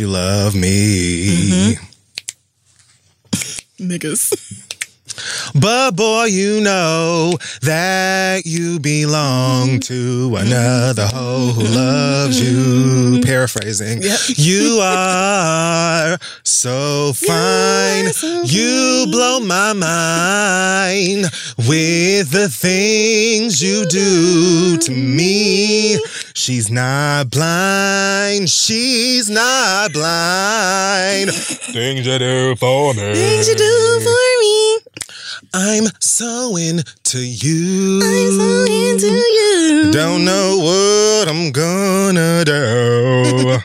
You love me. Mm-hmm. Niggas. But boy, you know that you belong mm-hmm. to another hoe who loves you. Mm-hmm. Paraphrasing. You are so fine. You blow my mind with the things you do to me. She's not blind. She's not blind. Things you do for me. Things you do for me. I'm so into you. I'm so into you. Don't know what I'm gonna do.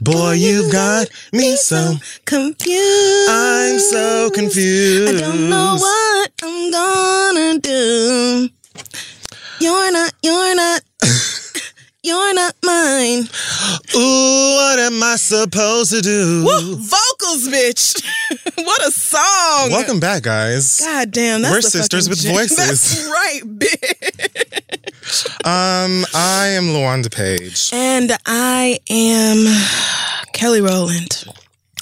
Boy, you've got me so. confused. I'm so confused. I don't know what I'm gonna do. You're not, you're not, you're not mine. Ooh, what am I supposed to do? Woo, vocals, bitch. what a song. Welcome back, guys. God damn, that's We're sisters with voices. That's right, bitch. Um, I am Luanda Page. And I am Kelly Rowland.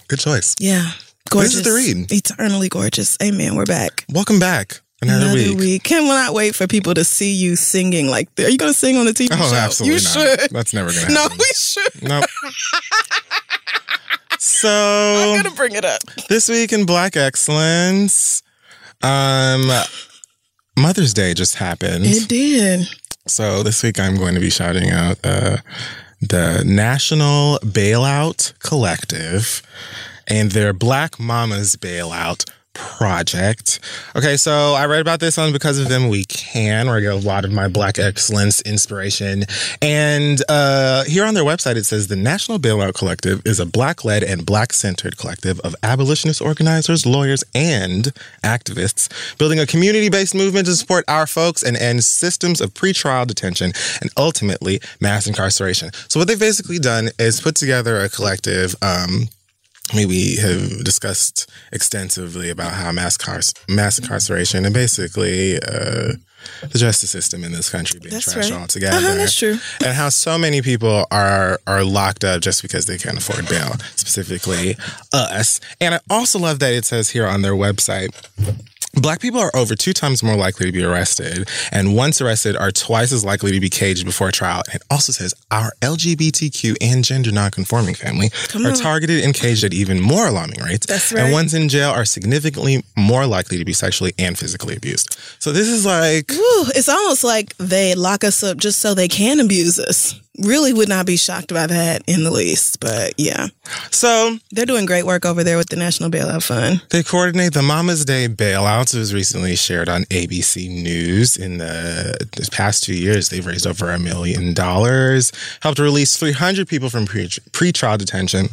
Good choice. Yeah. Gorgeous. This is the read. Eternally gorgeous. Amen. We're back. Welcome back. Another, Another week. Cannot wait for people to see you singing like that. Are you going to sing on the TV Oh, show? absolutely You not. should. That's never gonna happen. No, we should. Nope. so I'm going to bring it up. this week in Black Excellence, um, Mother's Day just happened. It did. So this week I'm going to be shouting out uh, the National Bailout Collective and their Black Mamas Bailout Project. Okay, so I read about this on Because of Them We Can, where I get a lot of my Black excellence inspiration. And uh, here on their website, it says the National Bailout Collective is a Black led and Black centered collective of abolitionist organizers, lawyers, and activists building a community based movement to support our folks and end systems of pretrial detention and ultimately mass incarceration. So, what they've basically done is put together a collective. Um, I mean, we have discussed extensively about how mass, cars- mass incarceration and basically uh, the justice system in this country being That's trashed right. altogether. Uh-huh, that's true. And how so many people are are locked up just because they can't afford bail, specifically us. And I also love that it says here on their website. Black people are over two times more likely to be arrested, and once arrested, are twice as likely to be caged before trial. And it also says our LGBTQ and gender nonconforming family Come are on. targeted and caged at even more alarming rates. That's And ones in jail are significantly more likely to be sexually and physically abused. So this is like it's almost like they lock us up just so they can abuse us. Really would not be shocked by that in the least. But yeah, so they're doing great work over there with the National Bailout Fund. They coordinate the Mama's Day bailouts. It was recently shared on ABC News. In the, past two years, they've raised over a million dollars, helped release 300 people from pre- pretrial detention.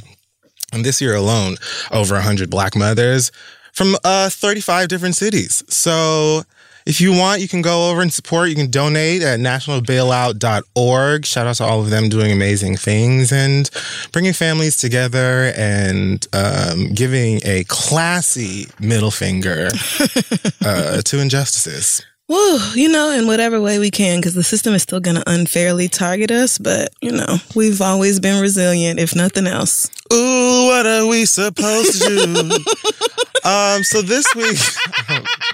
And this year alone, over 100 Black mothers from uh, 35 different cities. So if you want, you can go over and support. You can donate at nationalbailout.org. Shout out to all of them doing amazing things and bringing families together and um, giving a classy middle finger uh, to injustices. Woo, you know, in whatever way we can, because the system is still going to unfairly target us. But, you know, we've always been resilient, if nothing else. Ooh, what are we supposed to do? um, so this week,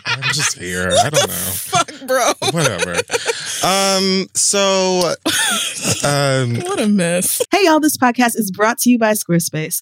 I'm just here. I don't know. Fuck, bro. Whatever. Um. So. Um. What a mess. Hey, y'all, this podcast is brought to you by Squarespace.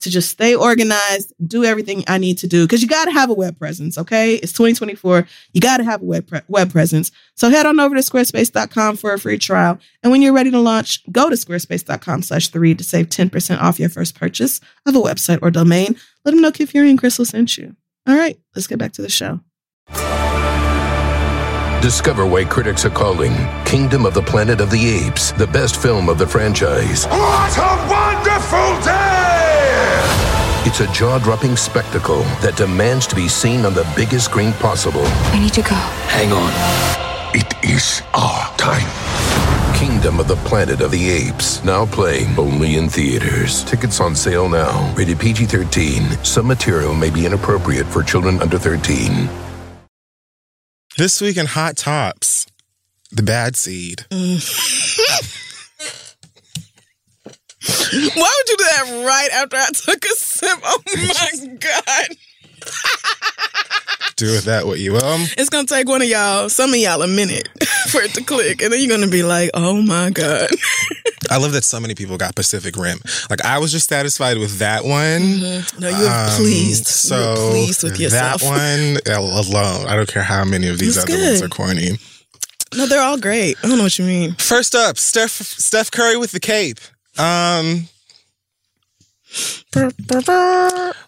to just stay organized, do everything I need to do because you got to have a web presence, okay? It's 2024. You got to have a web pre- web presence. So head on over to squarespace.com for a free trial. And when you're ready to launch, go to squarespace.com slash three to save 10% off your first purchase of a website or domain. Let them know Kid Fury and Crissle sent you. All right, let's get back to the show. Discover why critics are calling Kingdom of the Planet of the Apes the best film of the franchise. What a wonderful day! It's a jaw dropping spectacle that demands to be seen on the biggest screen possible. I need to go. Hang on. It is our time. Kingdom of the Planet of the Apes, now playing only in theaters. Tickets on sale now. Rated PG 13. Some material may be inappropriate for children under 13. This week in Hot Tops, the bad seed. Why would you do that right after I took a Oh my God. Do with that what you will. It's going to take one of y'all, some of y'all, a minute for it to click. And then you're going to be like, oh my God. I love that so many people got Pacific Rim. Like I was just satisfied with that one. No, you're Um, pleased. So you're pleased with yourself. that one alone. I don't care how many of these It's other ones are corny. No, they're all great. I don't know what you mean. First up, Steph Steph Curry with the cape. Um,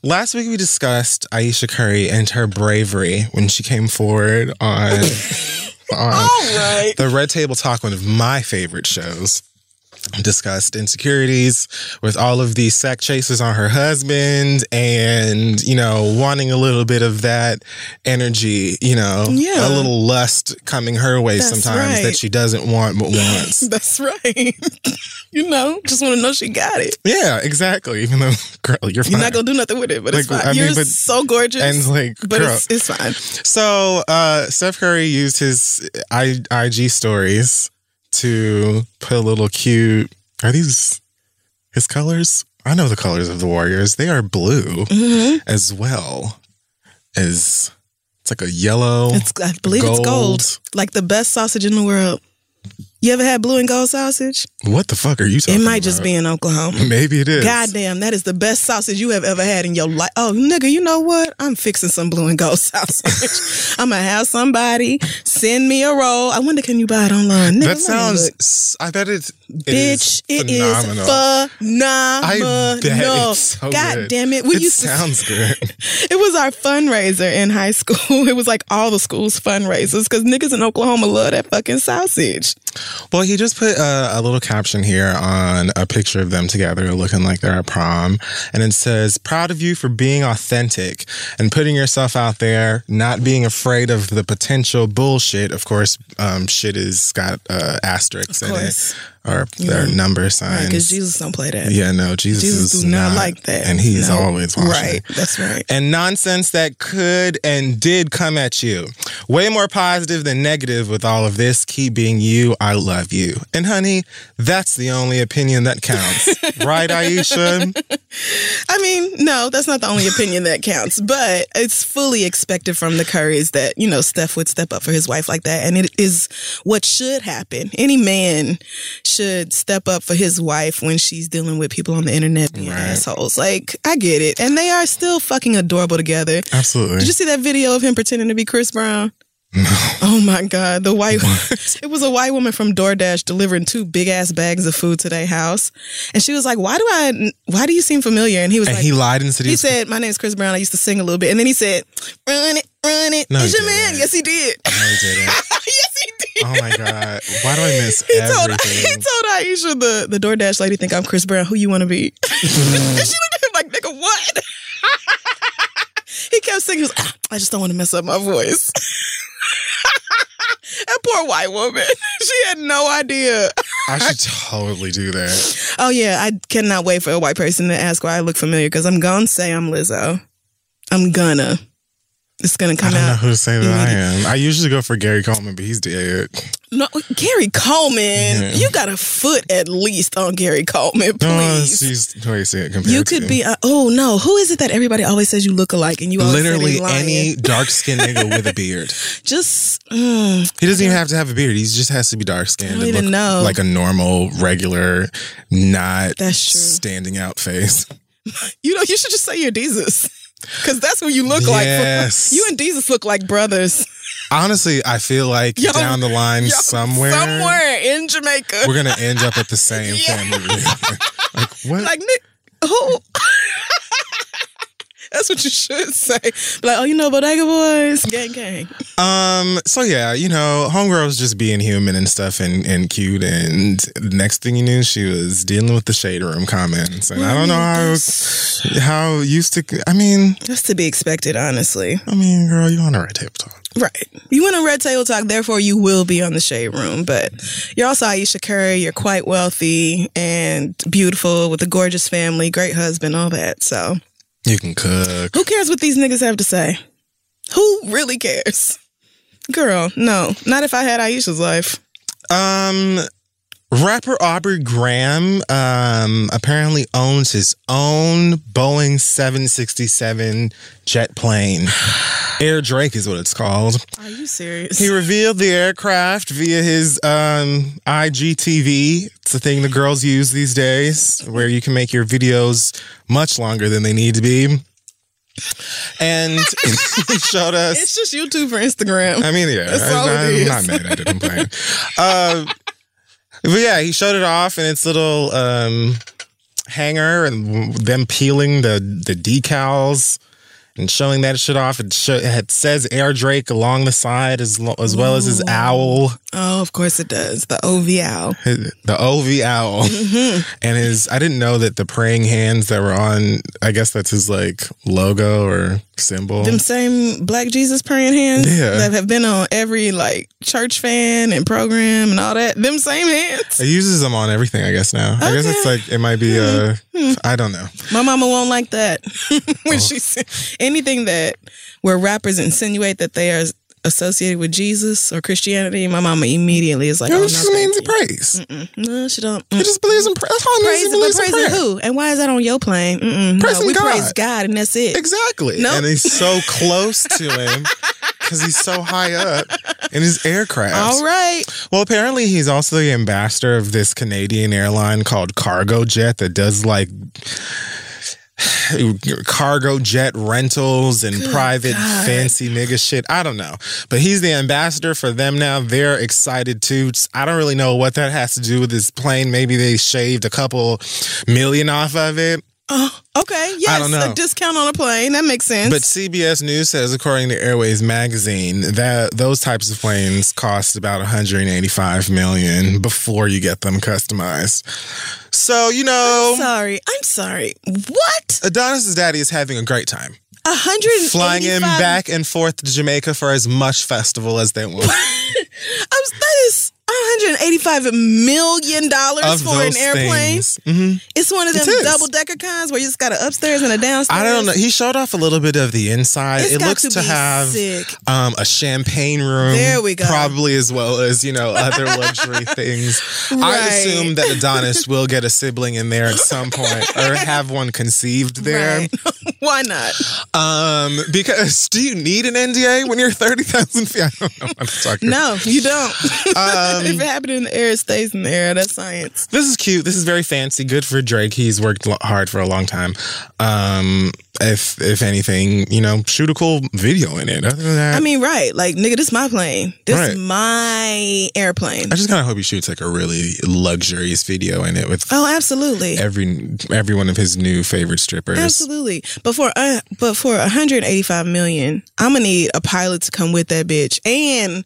last week we discussed Ayesha Curry and her bravery when she came forward on on All right. the Red Table Talk, one of my favorite shows. Discussed insecurities with all of these sack chases on her husband and, you know, wanting a little bit of that energy, you know, Yeah. a little lust coming her way That's sometimes right. that she doesn't want but wants. That's right. you know, just want to know she got it. yeah, exactly. Even though, girl, you're fine. You're not going to do nothing with it, but it's fine. I mean, You're but- so gorgeous. and like, but girl. it's, it's fine. So, uh, Steph Curry used his I- IG stories to put a little cute. Are these his colors? I know the colors of the Warriors. They are blue Mm-hmm. as well as it's like a yellow. It's, I believe it's gold. gold. Like the best sausage in the world. You ever had blue and gold sausage? what the fuck are you talking It might just be in Oklahoma. Maybe it is. Goddamn, that is the best sausage you have ever had in your life. Oh, nigga, you know what? I'm fixing some blue and gold sausage. I'm gonna have somebody send me a roll. I wonder, can you buy it online? Nigga, That sounds. I bet it's. it Bitch, it is phenomenal. I bet it's so God good. damn it. We it used to sounds good. It was our fundraiser in high school. It was like all the schools' fundraisers because niggas in Oklahoma love that fucking sausage. Well, he just put a, a little caption here on a picture of them together looking like they're at prom. And it says, Proud of you for being authentic and putting yourself out there, not being afraid of the potential bullshit. Of course, um, shit is got uh, asterisks in course. It or their number signs. Because Jesus don't play that. yeah, no, Jesus, Jesus is do not, like that. And he's No. always watching. Right. That's right. And nonsense that could and did come at you. way more positive than negative with all of this. Keep being you. I love you. And honey, that's the only opinion that counts. right, Ayesha? I mean, no, that's not the only opinion that counts, but it's fully expected from the Currys that, you know, Steph would step up for his wife like that. And it is what should happen. Any man should step up for his wife when she's dealing with people on the internet being Right. assholes. Like, I get it. And they are still fucking adorable together. Absolutely. Did you see that video of him pretending to be Chris Brown? Oh my God. The white it was a white woman from DoorDash delivering two big ass bags of food to their house. And she was like, Why do I why do you seem familiar? And he was and like he lied and said he, he said, My name's Chris Brown. I used to sing a little bit. And then he said, Run it, run it. No, it's your man. Yes, he did. No, he didn't. yes, he did. Oh my God. Why do I miss He told, everything? he told Ayesha, the, the DoorDash lady, think I'm Chris Brown. Who you want to be? and she looked at him like, nigga, what? he kept singing. He was, "Ah, I just don't want to mess up my voice. that poor white woman. She had no idea. I should totally do that. Oh, yeah. I cannot wait for a white person to ask why I look familiar because I'm to say I'm Lizzo. I'm gonna. It's gonna come out. I don't know out. who to say that I am. I usually go for Gary Coleman, but he's dead. No, Gary Coleman. Yeah. You got a foot at least on Gary Coleman, No, please. she's I say it compared You to. could be. Uh, oh no, who is it that everybody always says you look alike, and you literally any dark skinned nigga with a beard. Just mm, He doesn't even have to have a beard. He just has to be dark skinned. I don't even know. Like a normal, regular, not That's true. standing out face. you know. You should just say you're Jesus, because that's what you look Yes. like. You and Jesus look like brothers. Honestly, I feel like Yo, down the line Yo, somewhere, somewhere in Jamaica. we're gonna end up at the same Yeah. family like what? like Nick, who? That's what you should say. Like, oh, you know, Bodega Boys, gang, gang. Um. So yeah, you know, homegirl's just being human and stuff, and and cute. And the next thing you knew, she was dealing with the shade room comments, and I don't know how how used to. I mean, That's to be expected, honestly. I mean, girl, you on a red table talk. Right. You went on a Red Table Talk, therefore you will be on the Shade Room. But you're also Ayesha Curry. You're quite wealthy and beautiful with a gorgeous family, great husband, all that. So You can cook. who cares what these niggas have to say? Who really cares? Girl, no. Not if I had Ayesha's life. Um, rapper Aubrey Graham um apparently owns his own Boeing 767 jet plane. Air Drake is what it's called. Are you serious? He revealed the aircraft via his um, IGTV. It's a thing the girls use these days, where you can make your videos much longer than they need to be. And he showed us. it's just YouTube for Instagram. I mean, yeah, That's all it I'm not mad at it. I'm playing. uh, but yeah, he showed it off in its little um, hangar, and them peeling the the decals and showing that shit off. It, show, it says Air Drake along the side as lo- as well as his owl, oh, of course it does. The OV owl. the OV owl, Mm-hmm. and his. I didn't know that the praying hands that were on. I guess that's his like logo or symbol. Them same Black Jesus praying hands Yeah. that have been on every like church fan and program and all that. Them same hands. It uses them on everything, I guess now. I guess it's like it might be uh I don't know. My mama won't like that Oh. when she say anything that where rappers insinuate that they are associated with Jesus or Christianity. My mama immediately is like, it "Oh no, just means praise. you." Mm, no, she don't." It Mm. just believes in praise. That's all it means. Praise, It but believes in praising who? And why is that on your plane? Mm-mm, Praising no, we God. praise God, and that's it. Exactly. Nope. And he's so close to him because he's so high up in his aircraft. All right. Well, apparently he's also the ambassador of this Canadian airline called Cargojet that does like cargo jet rentals and private God. fancy nigga shit. I don't know. But he's the ambassador for them now. They're excited too. I don't really know what that has to do with this plane. Maybe they shaved a couple million off of it. Oh, okay. Yes, a discount on a plane. That makes sense. But CBS News says, according to Airways magazine, that those types of planes cost about 185 million before you get them customized. So you know, sorry. I'm sorry. What? Adonis's daddy is having a great time, A hundred flying him back and forth to Jamaica for as much festival as they want. I was, that is $185 million Of for an those airplane. things. Mhm. It's one of them It is. double decker kinds where you just got an upstairs and a downstairs. I don't know. He showed off a little bit of the inside. It's it got looks to to, be have sick. um, a champagne room. There we go. Probably as well as you know other luxury things. I Right. assume that Adonis will get a sibling in there at some point, or have one conceived there. Right. Why not? Um, because do you need an NDA when you're thirty thousand feet? I don't know what I'm talking. No, you don't. Um, if it happened in the air, it stays in the air. That's science. This is cute. This is very fancy. Good for Drake. He's worked hard for a long time. Um, if if anything, you know, shoot a cool video in it. Other than that, I mean, right. Like, nigga, this is my plane. This Right. is my airplane. I just kind of hope he shoots like a really luxurious video in it with Oh, absolutely. every every one of his new favorite strippers. Absolutely. But for uh, but for 185 million, I'm gonna need a pilot to come with that bitch and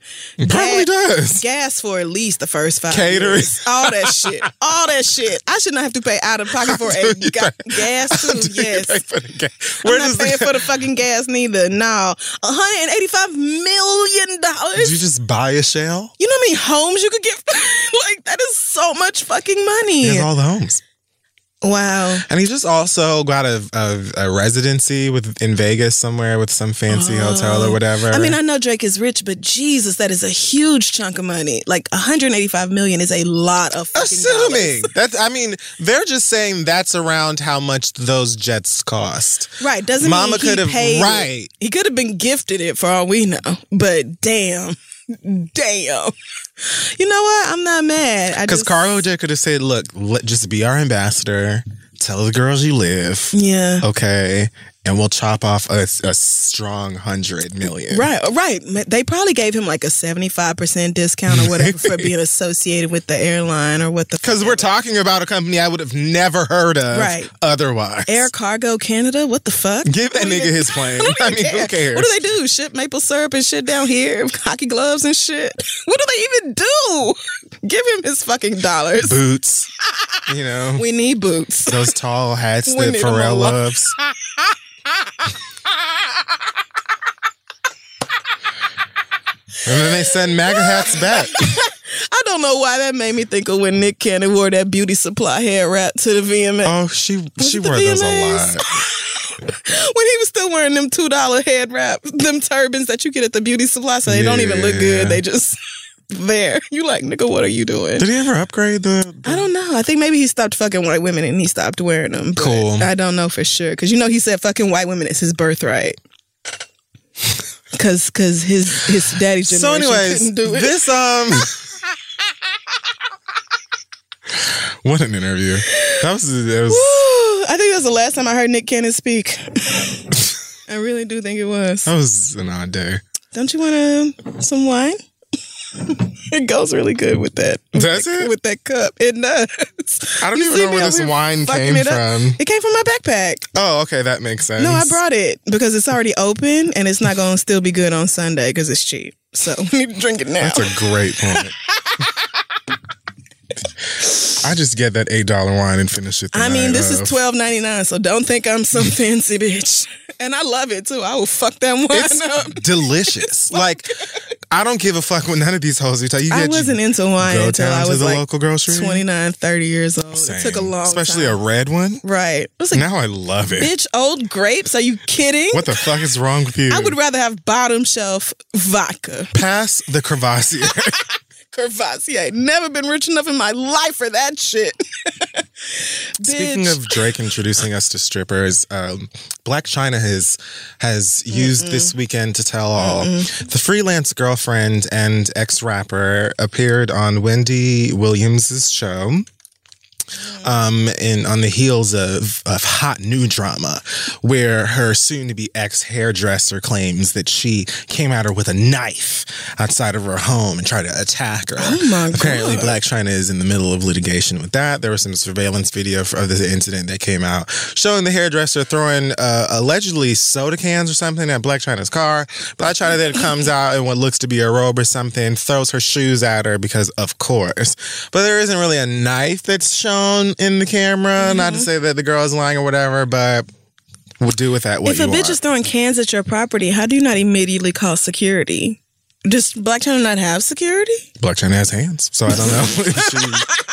Probably does. gas for at least the first five Catering. years. All that shit. All that shit. I should not have to pay out of pocket for a ga- gas too. Yes. Pay for the ga- I'm not paying the- for the fucking gas neither. No. 185 million dollars. Did you just buy a shell? You know how many homes you could get? like that is so much fucking money. has all the homes. Wow. And he just also got a, a, a residency with in Vegas somewhere with some fancy oh. hotel or whatever. Oh. I mean, I know Drake is rich, but Jesus, that is a huge chunk of money. Like 185 million is a lot of fucking assuming that's. I mean, they're just saying that's around how much those jets cost. Right? Doesn't Mama mean he could have it. right. He could have been gifted it for all we know. But damn, damn. You know what? I'm not mad. Because just- Carlo J could have said, "Look, let, just be our ambassador. Tell the girls you live, Yeah. okay, and we'll chop off a, a strong hundred million. Right, oh, right. They probably gave him like a 75% discount or whatever for being associated with the airline or what the Because we're talking about a company I would have never heard of, Right. Otherwise, Air Cargo Canada. What the fuck? Give that nigga his plane. I mean, who cares? What do they do? Ship maple syrup and shit down here, hockey gloves and shit. What do they even do? Give him his fucking dollars. Boots, you know, We need boots. those tall hats that Pharrell loves. And then they send MAGA hats back. I don't know why that made me think of when Nick Cannon wore that beauty supply hair wrap to the VMA. Oh, she she it the wore those a lot. when he was still wearing them two dollar head wrap, them turbans that you get at the beauty supply, so they don't even look good. They just there. You like nigga, what are you doing? Did he ever upgrade the? I don't know. I think maybe he stopped fucking white women and he stopped wearing them. Cool. I don't know for sure because you know he said fucking white women is his birthright. Cause, cause his his daddy's So, generation anyways, couldn't do it. this um. what an interview! That was that was. Woo! I think that was the last time I heard Nick Cannon speak. I really do think it was. That was an odd day. Don't you want some wine? it goes really good with that. with Does that- it? With that cup, it does. I don't You even know where this wine came it up? from. It came from my backpack. Oh, okay, that makes sense. No, I brought it because it's already open and it's not going to still be good on Sunday because it's cheap. So we need to drink it now. That's a great point. I just get that eight dollar wine and finish it. I mean, this is of. twelve ninety nine, so don't think I'm some fancy bitch. And I love it too. I will fuck that one It's up. delicious. like I don't give a fuck what none of these hoes you tell you. I wasn't into wine until I was the like local grocery. 29, 30 years old. Same. It took a long especially time. a red one. right. Like, Now I love it. bitch, old grapes. Are you kidding? What the fuck is wrong with you? I would rather have bottom shelf vodka. pass the Courvoisier. Courvoisier. Never been rich enough in my life for that shit. Speaking of Drake introducing us to strippers, um, Blac Chyna has has used this weekend to tell all. The freelance girlfriend and ex rapper appeared on Wendy Williams' show. Um, in on the heels of, of hot new drama, where her soon-to-be ex hairdresser claims that she came at her with a knife outside of her home and tried to attack her. Oh Apparently, God. Blac Chyna is in the middle of litigation with that. There was some surveillance video of this incident that came out showing the hairdresser throwing uh, allegedly soda cans or something at Blac Chyna's car. Blac Chyna then comes out in what looks to be a robe or something, throws her shoes at her because, of course. But there isn't really a knife that's shown in the camera. Not to say that the girl is lying or whatever, but we'll do with that what if a bitch are. is throwing cans at your property, how do you not immediately call security? Does Blac Chyna not have security? Blac Chyna has hands, so I don't know. she,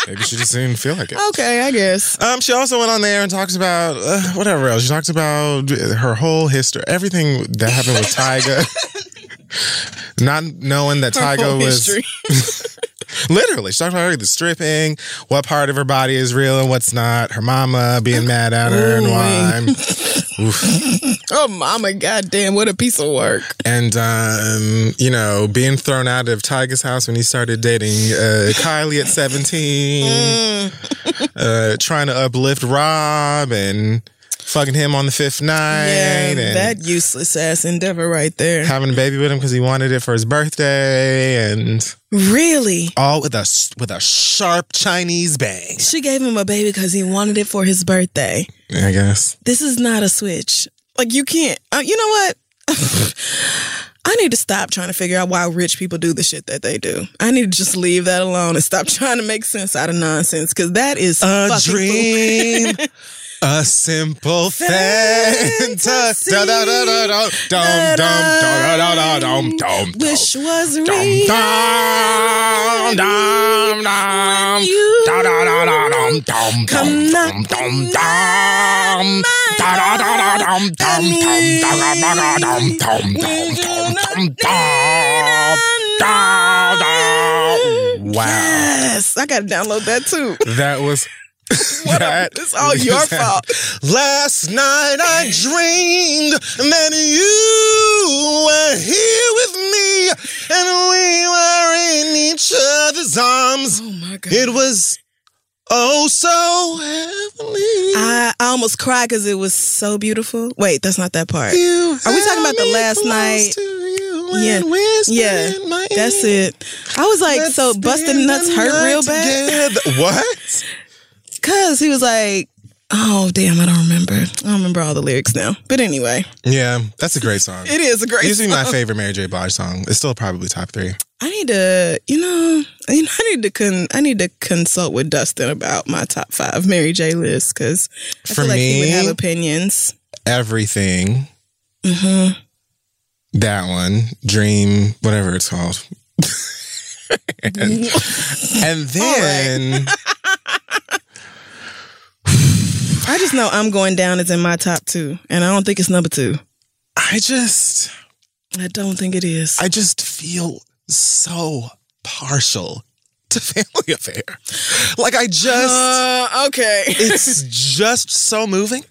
maybe she just didn't feel like it. Okay, I guess. Um, she also went on there and talks about uh, whatever else. She talks about her whole history, everything that happened with Tyga. Not knowing that Her Tyga was. Literally, she talked about her, the stripping, what part of her body is real and what's not. Her mama being mad at her and why. Oh, mama, goddamn, what a piece of work. And um, you know, being thrown out of Tyga's house when he started dating uh, Kylie at seventeen, uh, trying to uplift Rob and fucking him on the fifth night, Yeah, and that useless ass endeavor right there. having a baby with him because he wanted it for his birthday, and Really? all with a with a sharp Chinese bang. She gave him a baby because he wanted it for his birthday. I guess. This is not a switch. Like, you can't. Uh, you know what? I need to stop trying to figure out why rich people do the shit that they do. I need to just leave that alone and stop trying to make sense out of nonsense because that is A fucking dream. A simple fantasy. Wish was real. Come da. Wow, Yes, I gotta download that too. that was. What that a, it's all your fault. Last night I dreamed that you were here with me and we were in each other's arms. Oh my god. It was oh so heavenly. I, almost cried because it was so beautiful. Wait, that's not that part. You Are we talking about the last night? Yeah. Yeah, my That's it. I was like, Let's so busted spend nuts hurt real bad? together. What? Cause he was like, oh damn, I don't remember. I don't remember all the lyrics now. But anyway, Yeah, that's a great song. it is a great Usually song. my favorite Mary J. Blige song. It's still probably top three. I need to, you know, I need to con- I need to consult with Dustin about my top five Mary J list because I For feel like he would have opinions. Everything. hmm That one, Dream, whatever it's called. and, and then I just know I'm going down is in my top two, and I don't think it's number two. I just I don't think it is. I just feel so partial to Family Affair. Like I just uh, okay. it's just so moving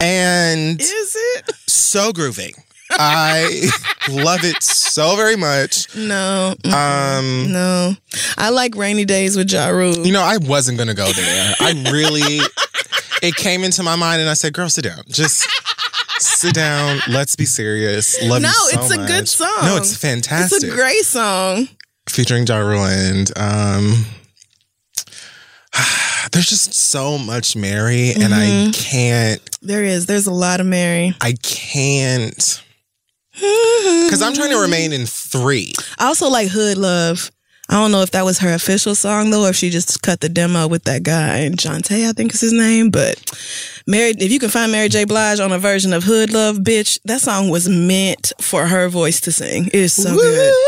and is it? so grooving. I love it so very much. No. Um no. I like rainy days with Ja Rule. You know, I wasn't gonna go there. I really, it came into my mind, and I said, "Girl, sit down. Just sit down. Let's be serious. Love No, you so it's a good song. No, it's fantastic. It's a great song. featuring Ja Rule and um. There's just so much Mary, and I Mm-hmm. can't. There is. There's a lot of Mary. I can't because I'm trying to remain in three. I also like Hood Love. I don't know if that was her official song though, or if she just cut the demo with that guy, and Jonte, I think is his name. But Mary, if you can find Mary J. Blige on a version of Hood Love, bitch, that song was meant for her voice to sing. It is so good.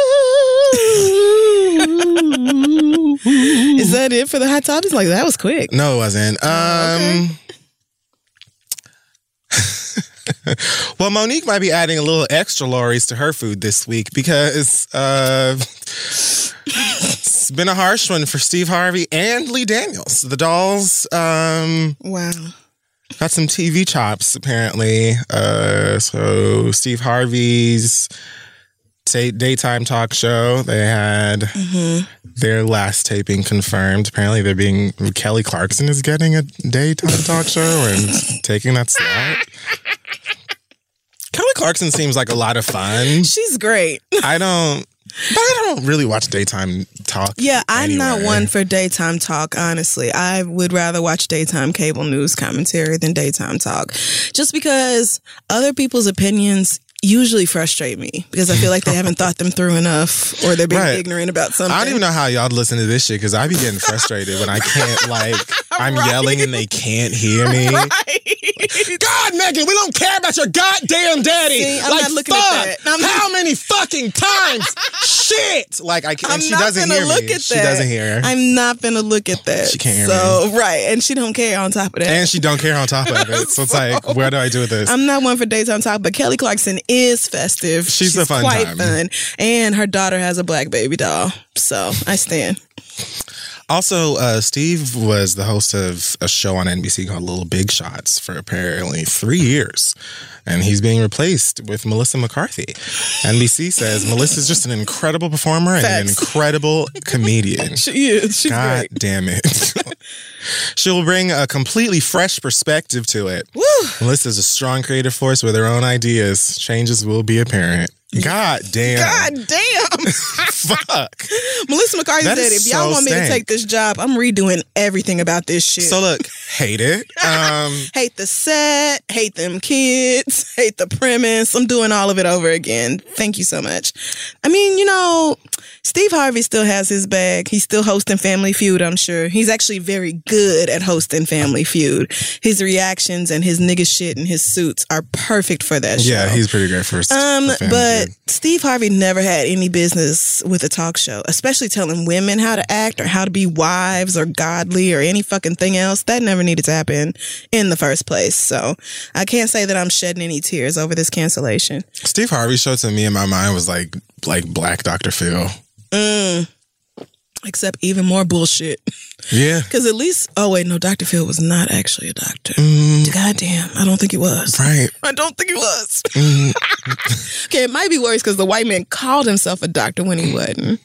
Is that it for the hot topics? Like that was quick. No, it wasn't. Um. well, Mo'Nique might be adding a little extra Lawry's to her food this week because uh, it's been a harsh one for Steve Harvey and Lee Daniels. The dolls um, Wow. got some TV chops apparently. Uh, so Steve Harvey's daytime talk show they had mm-hmm. their last taping confirmed. Apparently, they're being Kelly Clarkson is getting a daytime talk show and taking that slot. Kelly Clarkson seems like a lot of fun. She's great. I don't, but I don't really watch daytime talk. Yeah, I'm not one for daytime talk, honestly. I would rather watch daytime cable news commentary than daytime talk. Just because other people's opinions usually frustrate me because I feel like they haven't thought them through enough or they're being Right. ignorant about something. I don't even know how y'all listen to this shit because I be getting frustrated when I can't like I'm Right. yelling and they can't hear me. Right. God, Megan, we don't care about your goddamn daddy. See, I'm like, not looking fuck. at that. I'm- How many fucking times? Shit. Like I can't. She doesn't hear look me. at She that. doesn't hear. I'm not gonna look at that. She can't hear so, right, and she don't care on top of that. and she don't care on top of it. So it's like, where do I do with this? I'm not one for daytime talk, but Kelly Clarkson is festive. She's a fun quite time. fun, and her daughter has a black baby doll. So I stand. Also, uh, Steve was the host of a show on NBC called Little Big Shots for apparently three years. And he's being replaced with Melissa McCarthy. NBC says Melissa's just an incredible performer and an incredible comedian. She is. She's God great. damn it. She'll bring a completely fresh perspective to it. Woo. Melissa's a strong creative force with her own ideas. Changes will be apparent. God damn. God damn. Fuck. Melissa McCarthy That said, if y'all so want me to take this job, I'm redoing everything about this shit. So look, hate it. Um, hate the set, hate them kids, hate the premise. I'm doing all of it over again. Thank you so much. I mean, you know, Steve Harvey still has his bag. He's still hosting Family Feud, I'm sure. He's actually very good at hosting Family Feud. His reactions and his nigga shit and his suits are perfect for that show. yeah, he's pretty great for Um, for Family but Feud. Steve Harvey never had any business with a talk show, especially telling women how to act or how to be wives or godly or any fucking thing else. That never needed to happen in the first place. So I can't say that I'm shedding any tears over this cancellation. Steve Harvey show to me in my mind was like like Black Dr. Phil. Mm. Except even more bullshit. Yeah. Because at least, oh wait, no, Dr. Phil was not actually a doctor. Mm, God damn, I don't think he was. right. I don't think he was. Mm, okay, it might be worse because the white man called himself a doctor when he wasn't.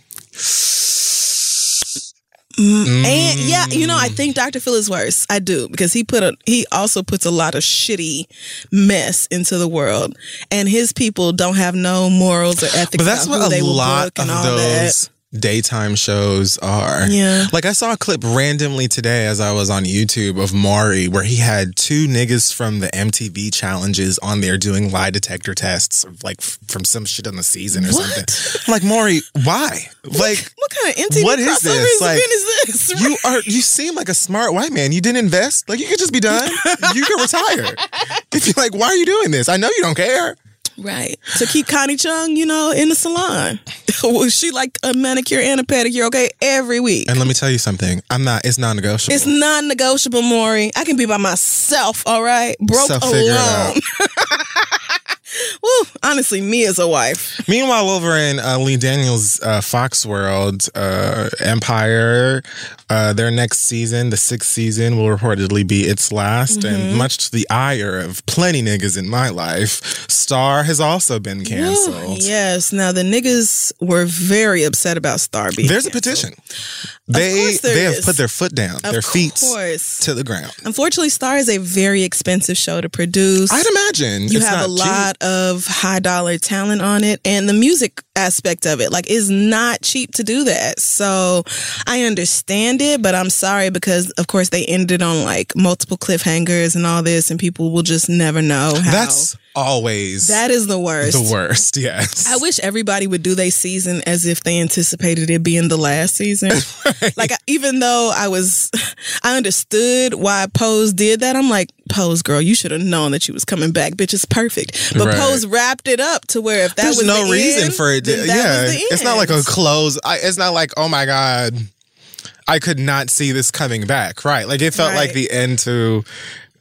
Mm, And yeah, you know, I think Dr. Phil is worse. I do because he put a he also puts a lot of shitty mess into the world, and his people don't have no morals or ethics. but that's what they a lot of and all those daytime shows are. Yeah. Like I saw a clip randomly today as I was on YouTube of Maury where he had two niggas from the MTV challenges on there doing lie detector tests like from some shit on the season or What? something. I'm like Maury, why? Like that. What kind of MTV What is this? Like, is this? you are you seem like a smart white man. You didn't invest. Like you could just be done. You could retire. If you're like, why are you doing this? I know you don't care. Right. To keep Connie Chung, you know, in the salon. Was she like a manicure and a pedicure, okay, every week? And let me tell you something. I'm not. It's non-negotiable. It's non negotiable, Maury. I can be by myself, all right? Broke So figure it alone. Woo, honestly, me as a wife. Meanwhile, over in uh, Lee Daniels' uh, Fox World, uh, Empire, uh, their next season, the sixth season, will reportedly be its last. Mm-hmm. And much to the ire of plenty niggas in my life, Star has also been canceled. yes. Now, the niggas were very upset about Star being There's a petition. They they have put their foot down, Of their feet course. to the ground. Unfortunately, Star is a very expensive show to produce. I'd imagine you it's have a not cheap. Of high dollar talent on it. And the music aspect of it like is not cheap to do that so i understand it but i'm sorry because of course they ended on like multiple cliffhangers and all this and people will just never know how That's always that is the worst the worst. Yes. I wish everybody would do their season as if they anticipated it being the last season. Like, I- even though I was, I understood why Pose did that. I'm like, Pose, girl, you should have known that you was coming back. Bitch, it's perfect. But Right. Pose wrapped it up to where if that There's was no reason end, for it. Then yeah, it's not like a close. I, it's not like oh my god, I could not see this coming back. Right? Like it felt like the end to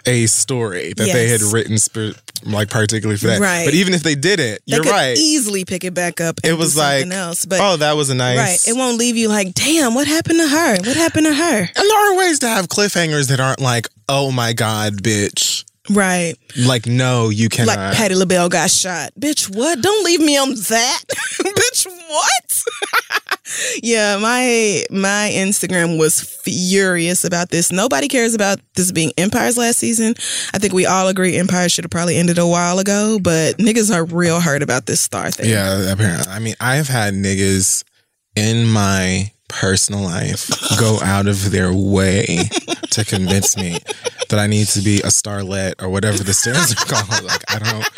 a story that they had written sp- like particularly for that. Right. But even if they didn't, They you're could right. easily pick it back up. And it was like else, but oh, that was a nice. right, it won't leave you like, damn, what happened to her? What happened to her? and there are ways to have cliffhangers that aren't like oh my god, bitch. Right. Like no, you cannot. like Patti LaBelle got shot. Bitch, what? Don't leave me on that. Bitch, what? yeah, my my Instagram was furious about this. Nobody cares about this being Empire's last season. I think we all agree Empire should have probably ended a while ago, but niggas are real hurt about this star thing. Yeah, apparently. I mean, I've had niggas in my personal life go out of their way to convince me that I need to be a starlet or whatever the standards are called. Like, I don't,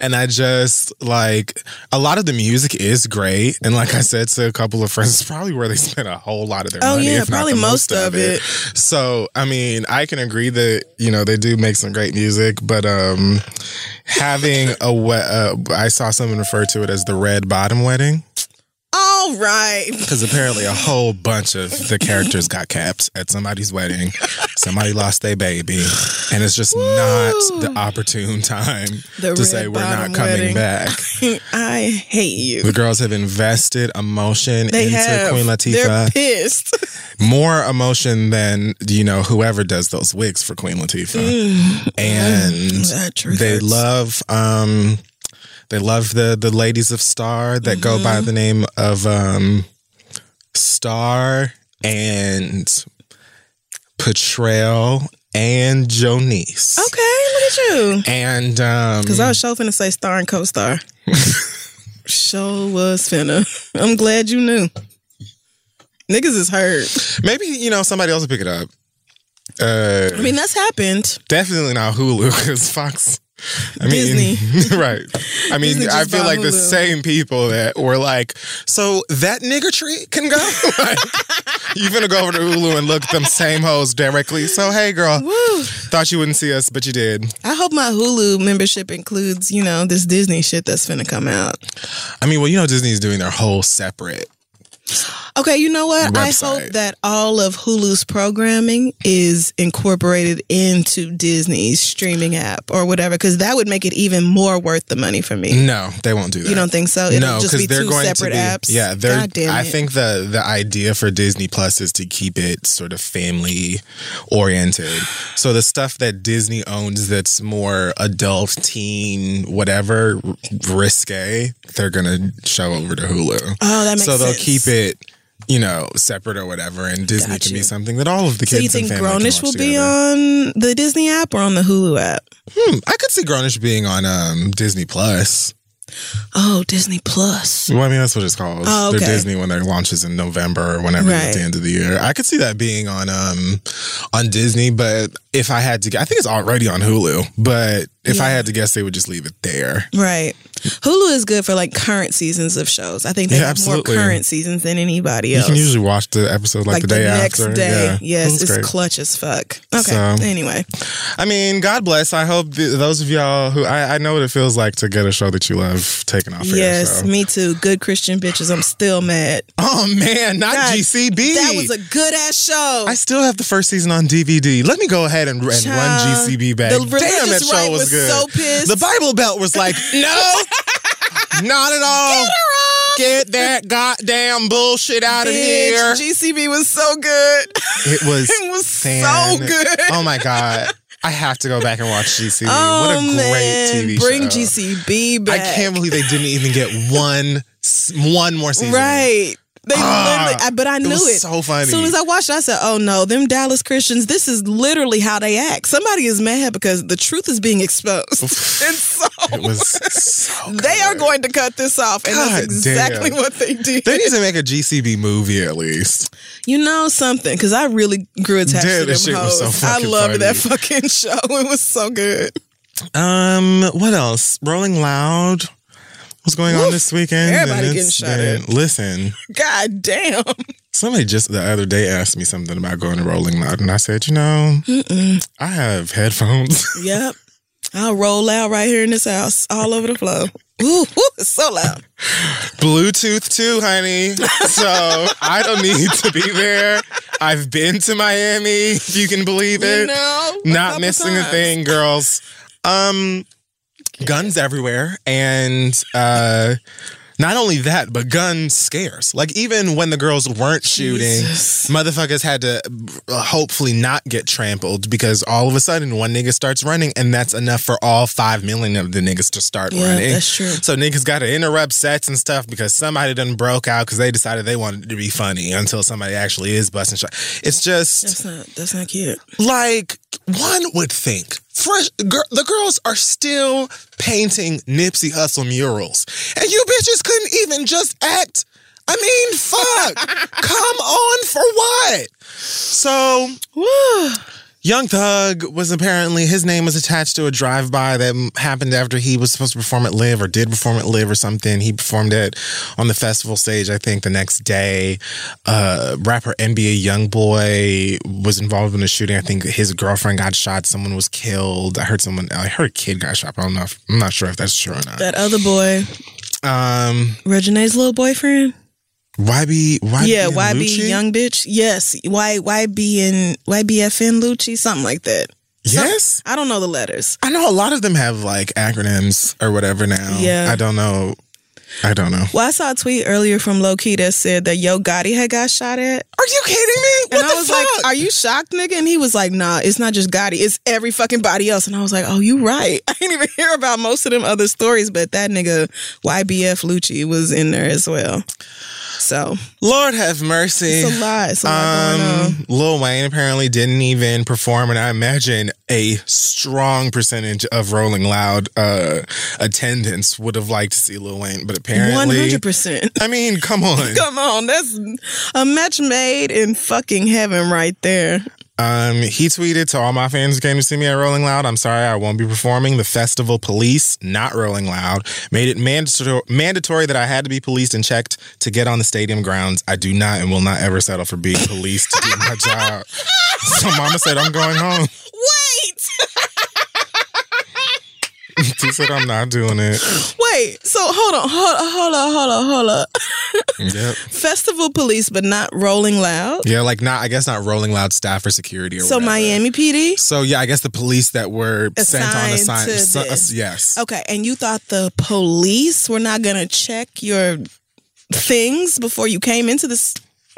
and I just like a lot of the music is great. And like I said to a couple of friends, it's probably where they spend a whole lot of their Oh, money. yeah, if probably most most of it. So I mean, I can agree that you know they do make some great music, but um, having a we- uh, I saw someone refer to it as the red bottom wedding All right. because apparently a whole bunch of the characters got capped at somebody's wedding. Somebody lost their baby, and it's just not the opportune time The to say we're not coming wedding. back. I hate you. The girls have invested emotion They into have. Queen They're pissed. More emotion than you know whoever does those wigs for Queen Latifah, and That they love um they love the the ladies of Star that go Mm-hmm. by the name of um Star and Portrayal and Jonice. Okay, look at you. And um Because I was sure finna say star and co-star. Show was finna. I'm glad you knew. Niggas is hurt. maybe you know somebody else will pick it up. Uh I mean, that's happened. definitely not Hulu because Fox I mean, Disney. right. I mean, I feel like the same people that were like, so that nigger tree can go? like, you finna go over to Hulu and look at them same hoes directly. So, hey, girl, Woo. thought you wouldn't see us, but you did. I hope my Hulu membership includes, you know, this Disney shit that's finna come out. I mean, well, you know, Disney's doing their whole separate. Okay, you know what? I hope that all of Hulu's programming is incorporated into Disney's streaming app or whatever, because that would make it even more worth the money for me. No, they won't do that. You don't think so? It'll no, just because be they're two going separate to be, apps. Yeah, they're. God damn I it. think the the idea for Disney Plus is to keep it sort of family oriented. So the stuff that Disney owns that's more adult, teen, whatever, risque, they're gonna show over to Hulu. Oh, that makes sense. so they'll keep it. You know, separate or whatever, and Disney Got can be something that all of the kids. So you and think family Grownish will be on the Disney app or on the Hulu app? Hmm, I could see Grownish being on um, Disney Plus. Oh, Disney Plus. Well, I mean, that's what it's called. Oh, The okay. Disney when it launches in November or whenever at the end of the year. I could see that being on um on Disney, but if I had to, I think it's already on Hulu. But if I had to guess, they would just leave it there. Right. Hulu is good for like current seasons of shows. I think they Yeah, have absolutely. more current seasons than anybody else. You can usually watch the episode like, like the day next after. day. Yeah. Yes, Hulu's it's great. clutch as fuck. Okay. So- anyway, I mean, God bless. I hope th- those of y'all who I, I know what it feels like to get a show that you love taken off yes, me too. Good Christian bitches. I'm still mad. Oh man, not God, GCB. That was a good ass show. I still have the first season on DVD. Let me go ahead and, and run GCB back. the Damn, that show was, was good. so pissed. The Bible Belt was like, no, not at all. Get Get that goddamn bullshit out of here. GCB was so good. it was. it was fan- so good. Oh my god, I have to go back and watch GCB. Oh, what a oh, great man. TV Bring show. GCB back. I can't believe they didn't even get one one more season. Right. They Ah, literally, I, but I it knew was it. so funny. As soon as I watched, it, I said, "Oh no, them Dallas Christians. This is literally how they act. Somebody is mad because the truth is being exposed, and so It was so they are going to cut this off, and God that's exactly damn. what they did. They need to make a GCB movie at least. you know something? Because I really grew attached Dude, to them shit hoes. so I loved that fucking show. It was so good. Um, what else? Rolling Loud. What's going on this weekend? Everybody getting shot been- at. Listen, God damn. somebody just the other day asked me something about going to Rolling Loud, and I said, you know, I have headphones. Yep. I'll roll out right here in this house, all over the floor. Ooh, ooh, it's so loud. Bluetooth too, honey. So I don't need to be there. I've been to Miami, if you can believe it. You know, Not missing a thing, girls. Um, guns everywhere, and uh, not only that, but gun scares. Like even when the girls weren't shooting, Jesus. motherfuckers had to uh, hopefully not get trampled because all of a sudden one nigga starts running, and that's enough for all five million of the niggas to start Yeah, running. that's true. So niggas got to interrupt sets and stuff because somebody done broke out because they decided they wanted to be funny until somebody actually is busting shot. It's just That's not that's not cute. like one would think fresh gir- the girls are still painting Nipsey Hussle murals. And you bitches couldn't even just act. I mean fuck. Come on for what? So Young Thug was apparently his name was attached to a drive-by that happened after he was supposed to perform at LIV or did perform at LIV or something. He performed it on the festival stage. I think the next day. Uh, rapper NBA YoungBoy was involved in a shooting. I think his girlfriend got shot. Someone was killed. I heard someone. I heard a kid got shot. I don't know. If, I'm not sure if that's true or not. That other boy, Um, Regine's little boyfriend. YB, YB, yeah, and YB Lucci? young bitch. Yes, Y YB and YBFN Lucci, something like that. Some- Yes. I don't know the letters. I know a lot of them have like acronyms or whatever now. Yeah. I don't know. I don't know. Well, I saw a tweet earlier from Loki that said that Yo Gotti had got shot at. Are you kidding me? What and the I was fuck? like, "Are you shocked, nigga?" And he was like, "Nah, it's not just Gotti; it's every fucking body else." And I was like, "Oh, you right. I didn't even hear about most of them other stories, but that nigga YBF Lucci was in there as well. So Lord have mercy. it's a lot. It's a lot. Um, Lil Wayne apparently didn't even perform, and I imagine a strong percentage of Rolling Loud uh, attendance would have liked to see Lil Wayne, but apparently, hundred percent. I mean, come on. Come on, that's a match made in fucking heaven right there. Um, he tweeted to all my fans who came to see me at Rolling Loud. I'm sorry, I won't be performing. The festival police, not Rolling Loud, made it mandatory mandatory that I had to be policed and checked to get on the stadium grounds. I do not and will not ever settle for being policed to do my job. So Mama said I'm going home. Wait, She said I'm not doing it. wait. So hold on, hold on, hold on, hold on, hold on. Yep. Festival police, but not Rolling Loud. Yeah, like not. I guess not Rolling Loud staff or security or So whatever. Miami PD. So yeah, I guess the police that were sent on Assigned assignment. to this. Uh, yes. Okay, and you thought the police were not gonna check your things before you came into this?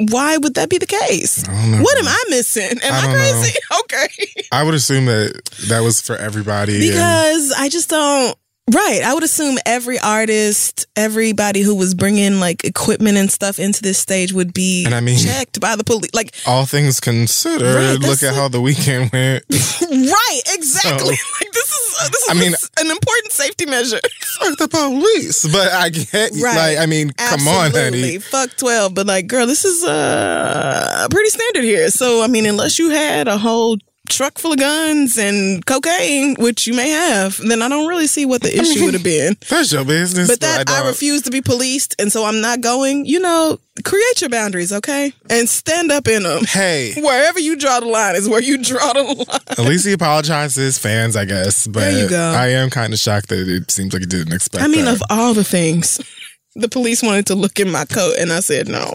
Why would that be the case? I don't know. What am I missing? Am I I, crazy? Okay. I would assume that that was for everybody. and- Because I just don't. Right. I would assume every artist, everybody who was bringing like equipment and stuff into this stage would be And I mean- checked by the police. Like, all things considered, Right, look at like- how the weekend went. right, exactly. So- like this is uh, this is I mean- an important safety measure. Fuck the police. But I get, Right. like, I mean, come on, honey. Fuck 12. But like, girl, this is uh pretty standard here. So I mean, unless you had a whole truck full of guns and cocaine, which you may have, then I don't really see what the issue would have been. That's your business. But that I, don't- refuse to be policed, and so I'm not going. You know, create your boundaries, okay, and stand up in them. Hey, Wherever you draw the line is where you draw the line. at least he apologized to his fans, I guess. But There you go. I am kind of shocked that it seems like he didn't expect I mean, that. of all the things, the police wanted to look in my coat, and I said no.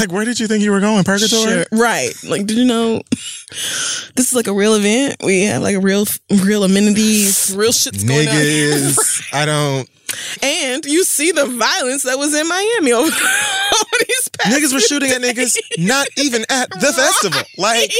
Like, where did you think you were going? Purgatory? Sure. Right. Like, did you know this is like a real event? We have like a real, real amenities, real shit's going on. Niggas. I don't. And you see the violence that was in Miami over, over these past Niggas were shooting at niggas, not even at the festival. Like,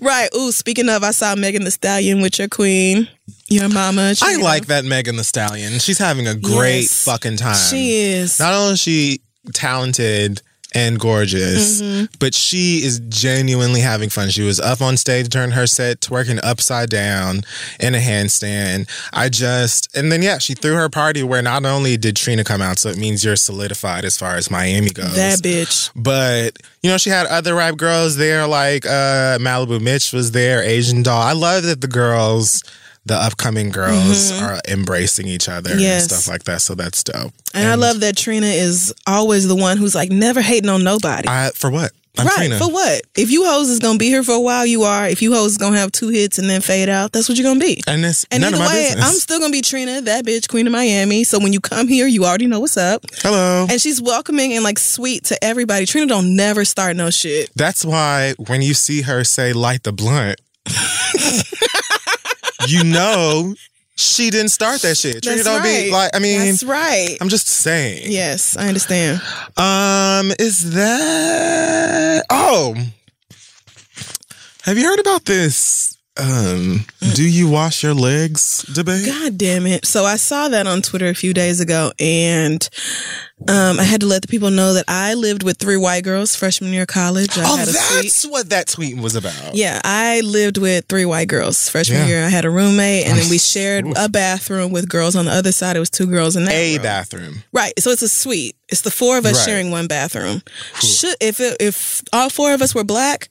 right. Ooh, speaking of, I saw Megan Thee Stallion with your queen, your mama. I like that Megan Thee Stallion. She's having a great Yes. fucking time. She is. Not only is she talented and gorgeous, Mm-hmm. but she is genuinely having fun. She was up on stage during her set, twerking upside down in a handstand. I just, and then yeah, she threw her party where not only did Trina come out, so it means you're solidified as far as Miami goes. that bitch. But you know, she had other rap girls there, like uh, Malibu Miitch was there, Asian Doll. I love that the girls, the upcoming girls, are embracing each other Mm-hmm. Yes. and stuff like that. So that's dope. And, I love that Trina is always the one who's like never hating on nobody. I for what? I'm right. Trina. For what? If you hoes is gonna be here for a while, you are. If you hoes is gonna have two hits and then fade out, that's what you're gonna be. and it's And none either of my way, business. I'm still gonna be Trina, that bitch, Queen of Miami. So when you come here, you already know what's up. Hello. And she's welcoming and like sweet to everybody. Trina don't never start no shit. That's why when you see her say light the blunt, you know she didn't start that shit. Trina That's don't right. be like I mean That's right. I'm just saying. yes, I understand. Um, is that oh have you heard about this? Um, do you wash your legs debate? God damn it. So I saw that on Twitter a few days ago and um, I had to let the people know that I lived with three white girls freshman year of college. I Oh, had a suite. that's what that tweet was about. Yeah, I lived with three white girls. Freshman Yeah. year, I had a roommate, and then we shared a bathroom with girls on the other side. It was two girls in that A room. bathroom. Right. So it's a suite. It's the four of us Right. sharing one bathroom. Should if it, if all four of us were black,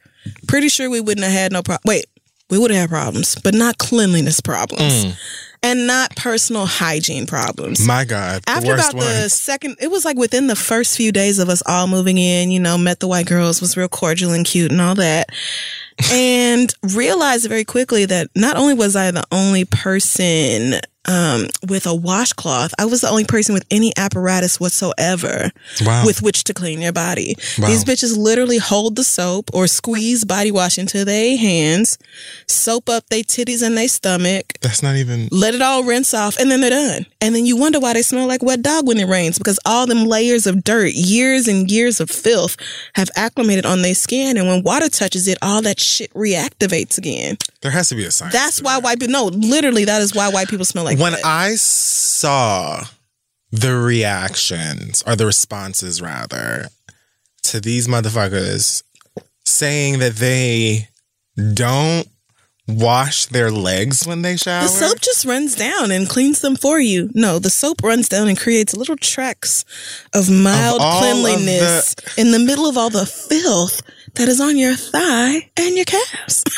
pretty sure we wouldn't have had no problem. Wait, we would have had problems, but not cleanliness problems. Mm. And not personal hygiene problems. My God. the After about the ones. second, it was like within the first few days of us all moving in, you know, met the white girls, was real cordial and cute and all that. and realized very quickly that not only was I the only person um, with a washcloth, I was the only person with any apparatus whatsoever Wow. with which to clean your body. Wow. These bitches literally hold the soap or squeeze body wash into their hands, soap up their titties and their stomach, That's not even. let it all rinse off, and then they're done. And then you wonder why they smell like wet dog when it rains because all them layers of dirt, years and years of filth have acclimated on their skin. And when water touches it, all that shit reactivates again. There has to be a sign. That's why white people, no, literally, that is why white people smell like when that. I saw the reactions or the responses rather to these motherfuckers saying that they don't wash their legs when they shower. The soap just runs down and cleans them for you. No, the soap runs down and creates little tracks of mild of cleanliness in the middle of all the filth that is on your thigh and your calves.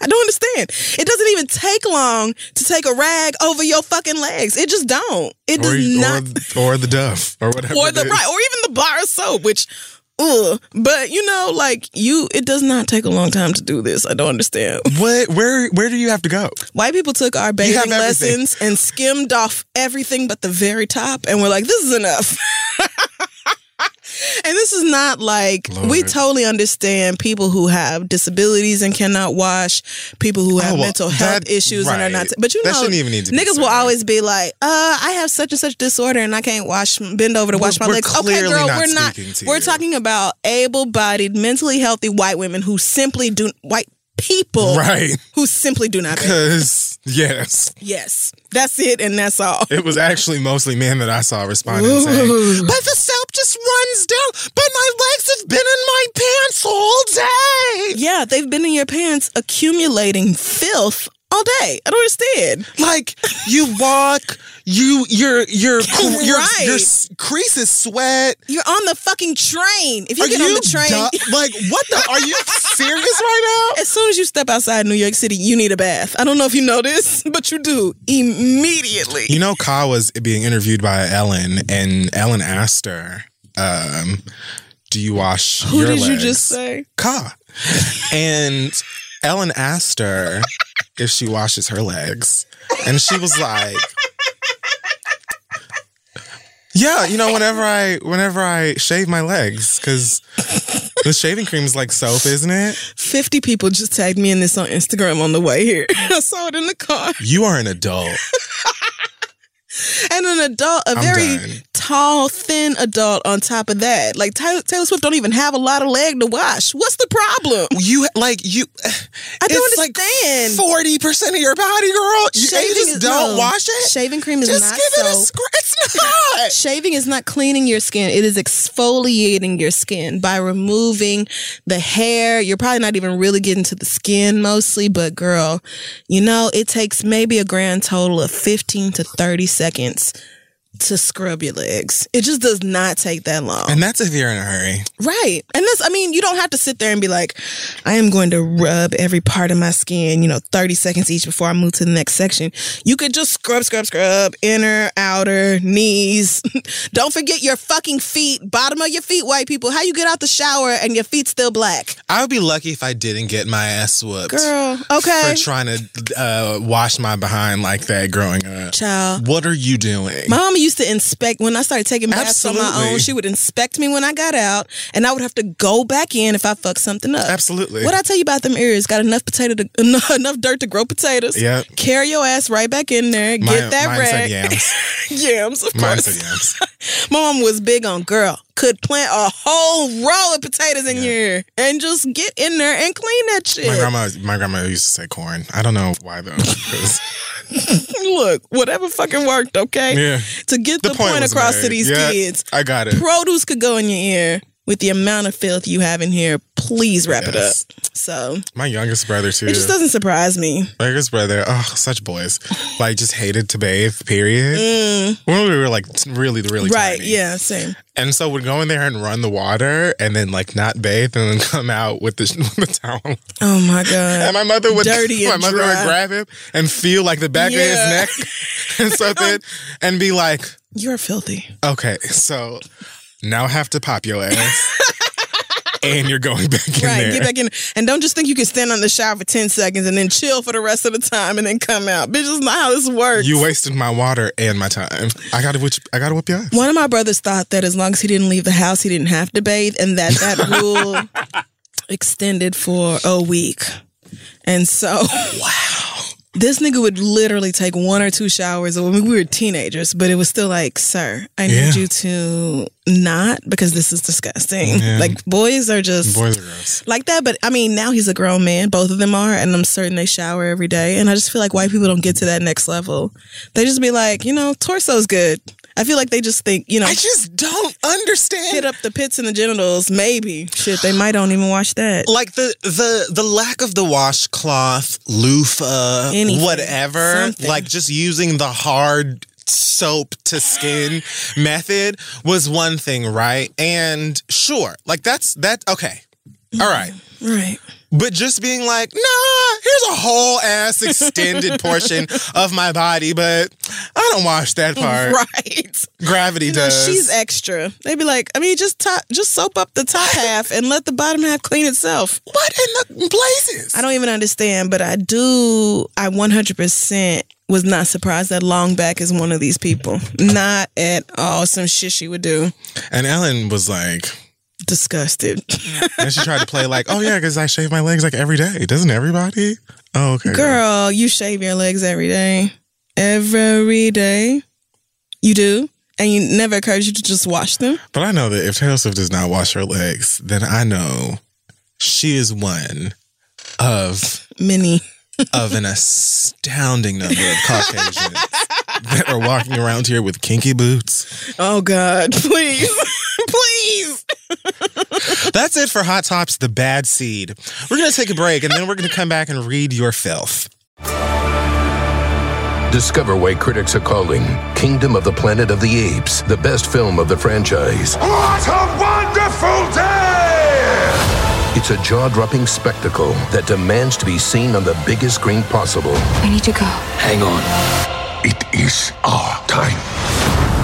I don't understand. It doesn't even take long to take a rag over your fucking legs. It just don't. It or, does not. or, or the duff or whatever. Or the right, or even the bar of soap, which, ugh. But you know, like you, it does not take a long time to do this. I don't understand. What? Where? Where do you have to go? White people took our bathing lessons and skimmed off everything but the very top, and we're like, this is enough. and this is not like we totally understand people who have disabilities and cannot wash, people who have Oh, well, mental health that- issues and are not. right. but you That know, shouldn't even need to be niggas will always be like, "Uh, I have such and such disorder and I can't wash, bend over to wash my we're legs." Okay, girl, not we're not. We're you. talking about able-bodied, mentally healthy white women who simply do white people Right. who simply do not. Because yes, Yes, that's it, and that's all. it was actually mostly men that I saw responding saying, "But the soap just runs down. But my legs have been in my pants all day. Yeah, they've been in your pants accumulating filth all day. I don't understand. Like you walk, you your your your your, your creases sweat." You're on the fucking train. If you Are get you on the train, du- like what the? Are you serious right now? as soon as you step outside New York City, you need a bath. I don't know if you know this, but you do immediately. You know, Ka was being interviewed by Ellen, and Ellen asked her, um, "Do you wash Who your did you just say? Ka. And Ellen asked her if she washes her legs, and she was like. Yeah, you know, whenever I whenever I shave my legs, because the shaving cream is like soap, isn't it? 50 people just tagged me in this on Instagram on the way here. I saw it in the car. You are an adult. And an adult, a I'm very done. tall, thin adult on top of that. Like Taylor, Taylor Swift don't even have a lot of leg to wash. What's the problem? You like you. I don't understand. Like Forty percent of your body, girl. You, and you just is- don't no. wash it. Shaving cream is just not give it a soap. It's not. Shaving is not cleaning your skin. It is exfoliating your skin by removing the hair. You're probably not even really getting to the skin mostly, but girl, you know, it takes maybe a grand total of 15 to 30 seconds seconds to scrub your legs. It just does not take that long. and that's if you're in a hurry. Right. And this, I mean, you don't have to sit there and be like, I am going to rub every part of my skin, you know, 30 seconds each before I move to the next section. You could just scrub, scrub, scrub, inner, outer, knees. don't forget your fucking feet, bottom of your feet, white people. How you get out the shower and your feet still black? I would be lucky if I didn't get my ass whooped Girl, okay. for trying to uh, wash my behind like that growing up. Child. What are you doing? My mama used to inspect when I started taking baths on my own. She would inspect me when I got out, and I would have to go back in if I fucked something up. Absolutely. What I tell you about them areas? Got enough potato to enough, enough dirt to grow potatoes. Yep. Carry your ass right back in there. My- get that rag. yams. yams, of Mine course. yams. My mom was big on girl. Could plant a whole row of potatoes in here and just get in there and clean that shit. My grandma, my grandma used to say corn. I don't know why though. Look, whatever fucking worked, okay? Yeah. To get the, point, was across to these Yeah, kids. I got it. Produce could go in your ear. With the amount of filth you have in here, please wrap Yes. it up. So My youngest brother too. it just doesn't surprise me. My youngest brother, oh, such boys, like just hated to bathe. Period. When we were like really, really Mm. Right, tiny. yeah, same. And so we'd go in there and run the water, and then like not bathe, and then come out with the, with the towel. Oh my god. And my mother would Dirty my mother dry. would grab him and feel like the back Yeah. of his neck and something, and be like, You're filthy. "Okay, so now have to pop your ass." And you're going back in Right, there. get back in, and don't just think you can stand on the shower for ten seconds and then chill for the rest of the time and then come out. Bitch, that's not how this works. You wasted my water and my time. I gotta whip, I gotta whip your ass. One of my brothers thought that as long as he didn't leave the house, he didn't have to bathe, and that that rule extended for a week. And so, wow, this nigga would literally take one or two showers. I mean, we were teenagers, but it was still like, sir, I need Yeah. you to not because this is disgusting. Yeah. Like boys are just Boys are gross. like that. But I mean, now he's a grown man. Both of them are, and I'm certain they shower every day. And I just feel like white people don't get to that next level. They just be like, you know, torso's good. I feel like they just think, you know, I just don't understand. hit up the pits and the genitals. Maybe shit, they might don't even watch that. like the the the lack of the washcloth, loofah, Anything. whatever, Something. like just using the hard soap to skin method was one thing, right? And sure, like that's that okay. All right. Right. But just being like, nah, here's a whole ass extended portion of my body, but I don't wash that part. Right. Gravity You know, does. she's extra. They'd be like, I mean, just top, just soap up the top half and let the bottom half clean itself. what in the blazes? I don't even understand, but I do. I 100% was not surprised that Longback is one of these people. Not at all. Some shit she would do. And Ellen was like, Disgusted. and she tried to play like, oh yeah, because I shave my legs like every day. Doesn't everybody? Oh, okay. Girl, you shave your legs every day. Every day. You do? And you never occurred you to just wash them? But I know that if Taylor Swift does not wash her legs, then I know she is one of Many. of an astounding number of Caucasians that are walking around here with kinky boots. Oh, God. Please. Please. That's it for Hot Tops, the bad seed. We're going to take a break and then we're going to come back and read your filth. Discover why critics are calling Kingdom of the Planet of the Apes the best film of the franchise. What a wonderful day! It's a jaw dropping spectacle that demands to be seen on the biggest screen possible. I need to go. Hang on. It is our time.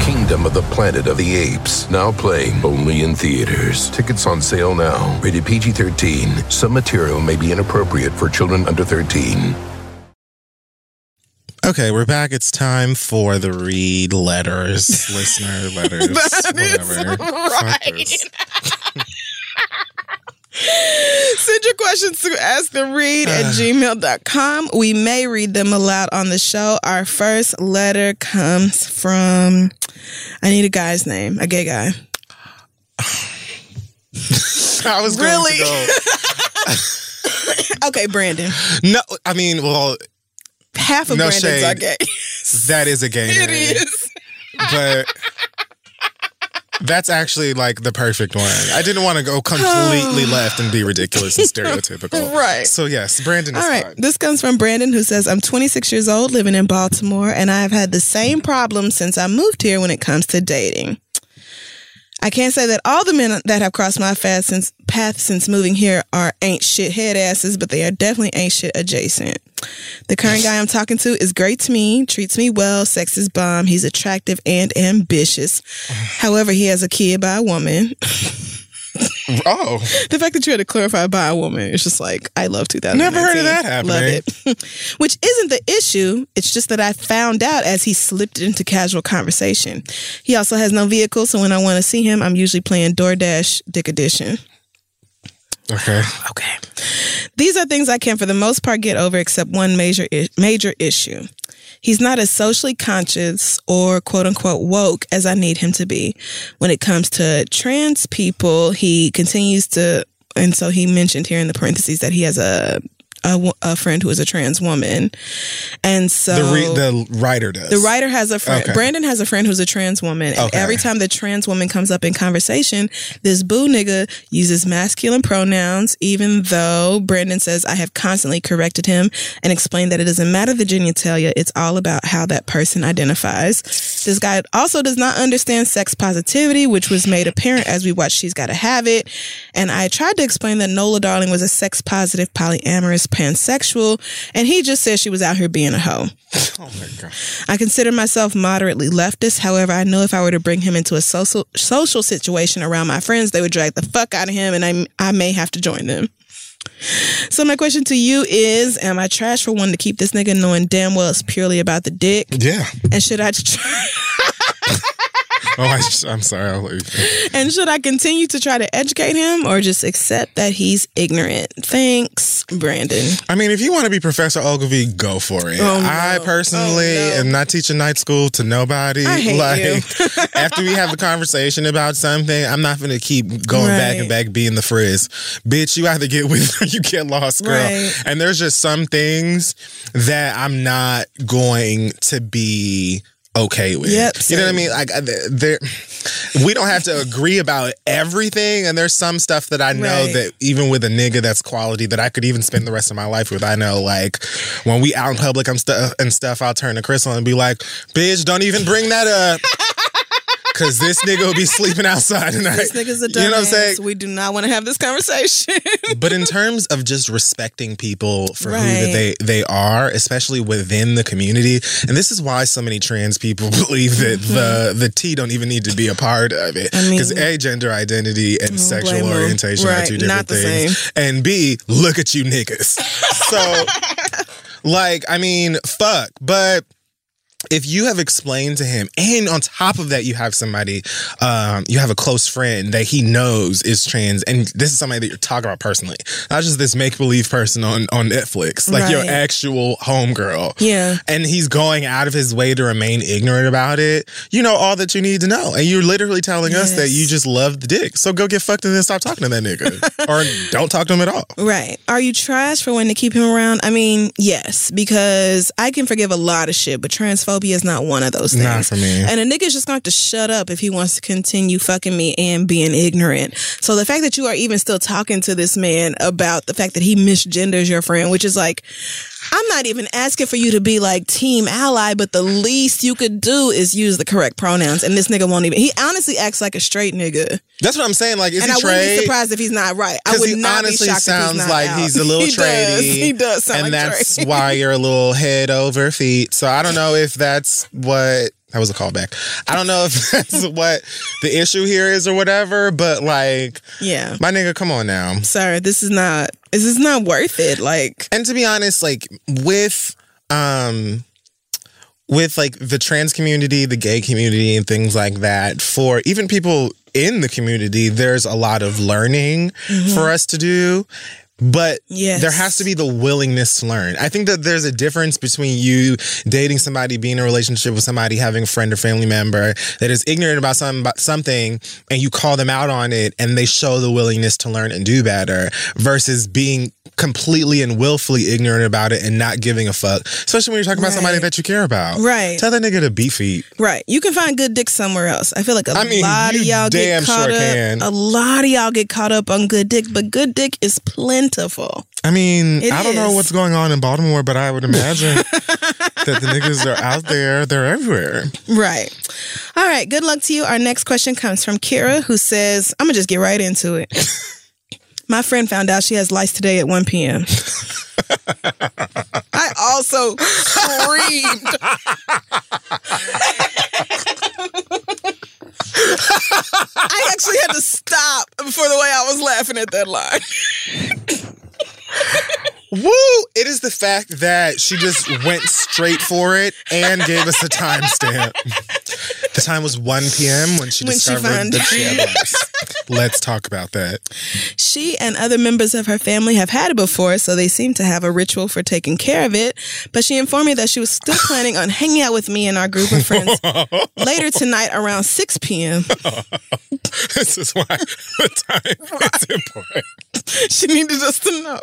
Kingdom of the Planet of the Apes, now playing only in theaters. Tickets on sale now. Rated PG 13. Some material may be inappropriate for children under 13. Okay, we're back. It's time for the read letters, listener letters, whatever. Fuck this. Send your questions to ask the read at gmail.com. We may read them aloud on the show. Our first letter comes from, I need a guy's name, a gay guy. I was going Really? Okay, Brandon. No, I mean, well, Half of No Brandon's shade. are gay. that is a gay it name. is. but that's actually like the perfect one. I didn't want to go completely left and be ridiculous and stereotypical. Right. So yes, Brandon is All right. fine. This comes from Brandon who says, I'm 26 years old, living in Baltimore, and I have had the same problem since I moved here when it comes to dating. I can't say that all the men that have crossed my path since, path since moving here are ain't shit head asses, but they are definitely ain't shit adjacent. The current guy I'm talking to is great to me, treats me well, sex is bomb, he's attractive and ambitious. However, he has a kid by a woman. Oh, The fact that you had to clarify by a woman is just like I love 2019. Never heard of that happening. Love it. Which isn't the issue. It's just that I found out as he slipped into casual conversation. He also has no vehicle, so when I want to see him, I'm usually playing DoorDash Dick Edition. okay. Okay. These are things I can, for the most part, get over, except one major I- major issue. He's not as socially conscious or quote unquote woke as I need him to be. When it comes to trans people, he continues to, and so he mentioned here in the parentheses that he has a a, a friend who is a trans woman, and so The re- the writer does. the writer has a friend. Okay. Brandon has a friend who's a trans woman, and Okay. every time the trans woman comes up in conversation, this boo nigga uses masculine pronouns, even though Brandon says I have constantly corrected him and explained that it doesn't matter the genitalia; it's all about how that person identifies. This guy also does not understand sex positivity, which was made apparent as we watched She's Gotta Have It. And I tried to explain that Nola Darling was a sex positive, polyamorous, pansexual, and he just said she was out here being a hoe. oh my god. I consider myself moderately leftist. However, I know if I were to bring him into a social social situation around my friends, they would drag the fuck out of him, and I I may have to join them. So my question to you is: Am I trash for wanting to keep this nigga knowing damn well it's purely about the dick? Yeah. And should I try, Oh, I, I'm sorry. I'll let you finish. and should I continue to try to educate him, or just accept that he's ignorant? Thanks, Brandon. I mean, if you want to be Professor Ogilvy, go for it. Oh, no. I personally Oh, no. am not teaching night school to nobody. I hate like you. after we have a conversation about something, I'm not gonna keep going back and back being the frizz. Bitch, you either get with or you get lost, girl. Right. And there's just some things that I'm not going to be okay with. Yep, You know what I mean? Like uh, there we don't have to agree about everything and there's some stuff that I know Right. that even with a nigga that's quality that I could even spend the rest of my life with. I know like when we out in public I'm stu- and stuff I'll turn to Crissle and be like, "Bitch, don't even bring that up." Cause this nigga will be sleeping outside tonight. This nigga's a dumbass. You know what I'm saying? We do not want to have this conversation. but in terms of just respecting people for who Right. that they they are, especially within the community, and this is why so many trans people believe that the the T don't even need to be a part of it Mm-hmm. I mean- because a gender identity and sexual orientation are two different things, and B look at you niggas. So, like, I mean, fuck, but if you have explained to him, and on top of that, you have somebody, um, you have a close friend that he knows is trans, and this is somebody that you're talking about personally, not just this make believe person on on Netflix, like your Right. actual homegirl. Yeah. And he's going out of his way to remain ignorant about it. You know all that you need to know, and you're literally telling us that you just love the dick. So go get fucked and then stop talking to that nigga, or don't talk to him at all. Right. Are you trash for wanting to keep him around? I mean, yes, because I can forgive a lot of shit, but transphobia is not one of those things. Not for me. And a nigga's just going to have to shut up if he wants to continue fucking me and being ignorant. So the fact that you are even still talking to this man about the fact that he misgenders your friend, which is like, I'm not even asking for you to be like team ally, but the least you could do is use the correct pronouns. And this nigga won't even. He honestly acts like a straight nigga, That's what I'm saying. Like, is and he I wouldn't be surprised if he's not right. I Because would he not honestly be shocked sounds he's like out. he's a little he tradie. Does. He does sound and like that's trade. why you're a little head over feet. So I don't know if that's what that was a callback. I don't know if that's what the issue here is or whatever, but like Yeah. my nigga, come on now. Sorry, this is not. This is not worth it. Like, And to be honest, like with um with like the trans community, the gay community and things like that, for even people in the community, there's a lot of learning for us to do. But Yes. there has to be the willingness to learn. I think that there's a difference between you dating somebody, being in a relationship with somebody, having a friend or family member that is ignorant about some about something, and you call them out on it, and they show the willingness to learn and do better, versus being completely and willfully ignorant about it and not giving a fuck. Especially when you're talking about somebody that you care about. Right. Tell that nigga to beat feet. right? You can find good dick somewhere else. I feel like a I mean, lot of y'all get caught sure up. can. A lot of y'all get caught up on good dick, but good dick is plentiful. I mean, It I don't know what's going on in Baltimore, but I would imagine that the niggas are out there. They're everywhere. Right. All right. Good luck to you. Our next question comes from Kira, who says, "I'm gonna just get right into it." My friend found out she has lice today at 1 p.m. I also screamed. I actually had to stop for the way I was laughing at that line. Woo! It is the fact that she just went straight for it and gave us a timestamp. The time was 1 p.m. when she When discovered she had lice. Let's talk about that. She and other members of her family have had it before, so they seem to have a ritual for taking care of it. But she informed me that she was still planning on hanging out with me and our group of friends later tonight around 6 p.m. This is why the time is important. She needed us to know.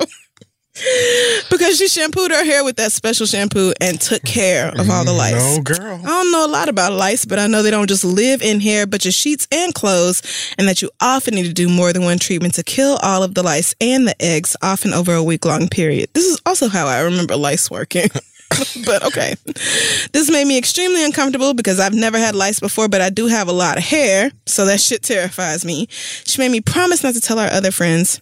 Because she shampooed her hair with that special shampoo and took care of all the lice. No, girl. I don't know a lot about lice, but I know they don't just live in hair, but your sheets and clothes, and that you often need to do more than one treatment to kill all of the lice and the eggs, often over a week long period. This is also how I remember lice working. but okay. This made me extremely uncomfortable because I've never had lice before, but I do have a lot of hair, so that shit terrifies me. She made me promise not to tell our other friends.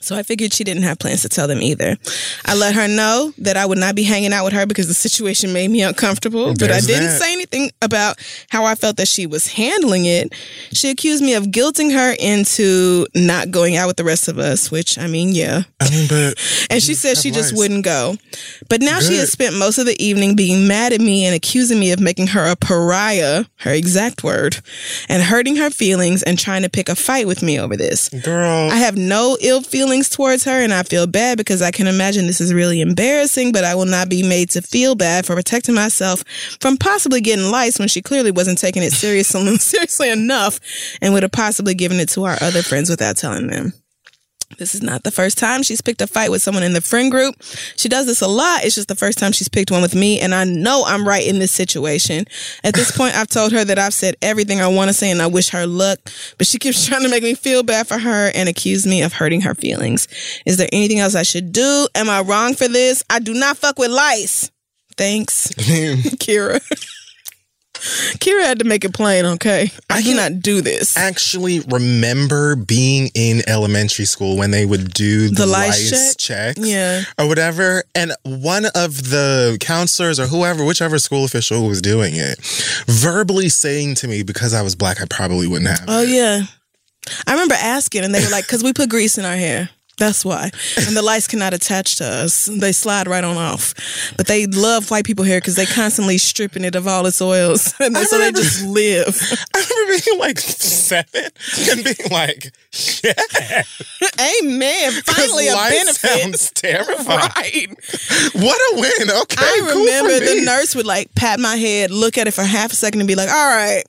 So I figured she didn't have plans to tell them either. I let her know that I would not be hanging out with her because the situation made me uncomfortable, but I didn't that. say anything about how I felt that she was handling it. She accused me of guilting her into not going out with the rest of us, which I mean, yeah. I mean, but And she said she just wouldn't go. But now she has spent most of the evening being mad at me and accusing me of making her a pariah, her exact word, and hurting her feelings and trying to pick a fight with me over this. girl, I have no ill feelings towards her, and I feel bad because I can imagine this is really embarrassing, but I will not be made to feel bad for protecting myself from possibly getting lice when she clearly wasn't taking it seriously, seriously enough and would have possibly given it to our other friends without telling them. This is not the first time she's picked a fight with someone in the friend group. She does this a lot. It's just the first time she's picked one with me, and I know I'm right in this situation. At this point, I've told her that I've said everything I want to say and I wish her luck, but she keeps trying to make me feel bad for her and accuse me of hurting her feelings. Is there anything else I should do? Am I wrong for this? I do not fuck with lice. Thanks, Kira. Kira had to make it plain, okay? I, I do can- not do this. actually remember being in elementary school when they would do the, The lice lice, check? checks Yeah. or whatever. And one of the counselors or whoever, whichever school official was doing it, verbally saying to me, because I was black, I probably wouldn't have. Oh it. yeah, I remember asking, and they were like, "Cause we put grease in our hair." That's why. And the lice cannot attach to us. They slide right on off. But they love white people hair because they constantly stripping it of all its oils. And so they just live. I remember being like seven and being like, yeah. Amen. Finally a benefit. sounds terrifying. Right. What a win. Okay. I cool remember me. the nurse would like pat my head, look at it for half a second, and be like, "All right,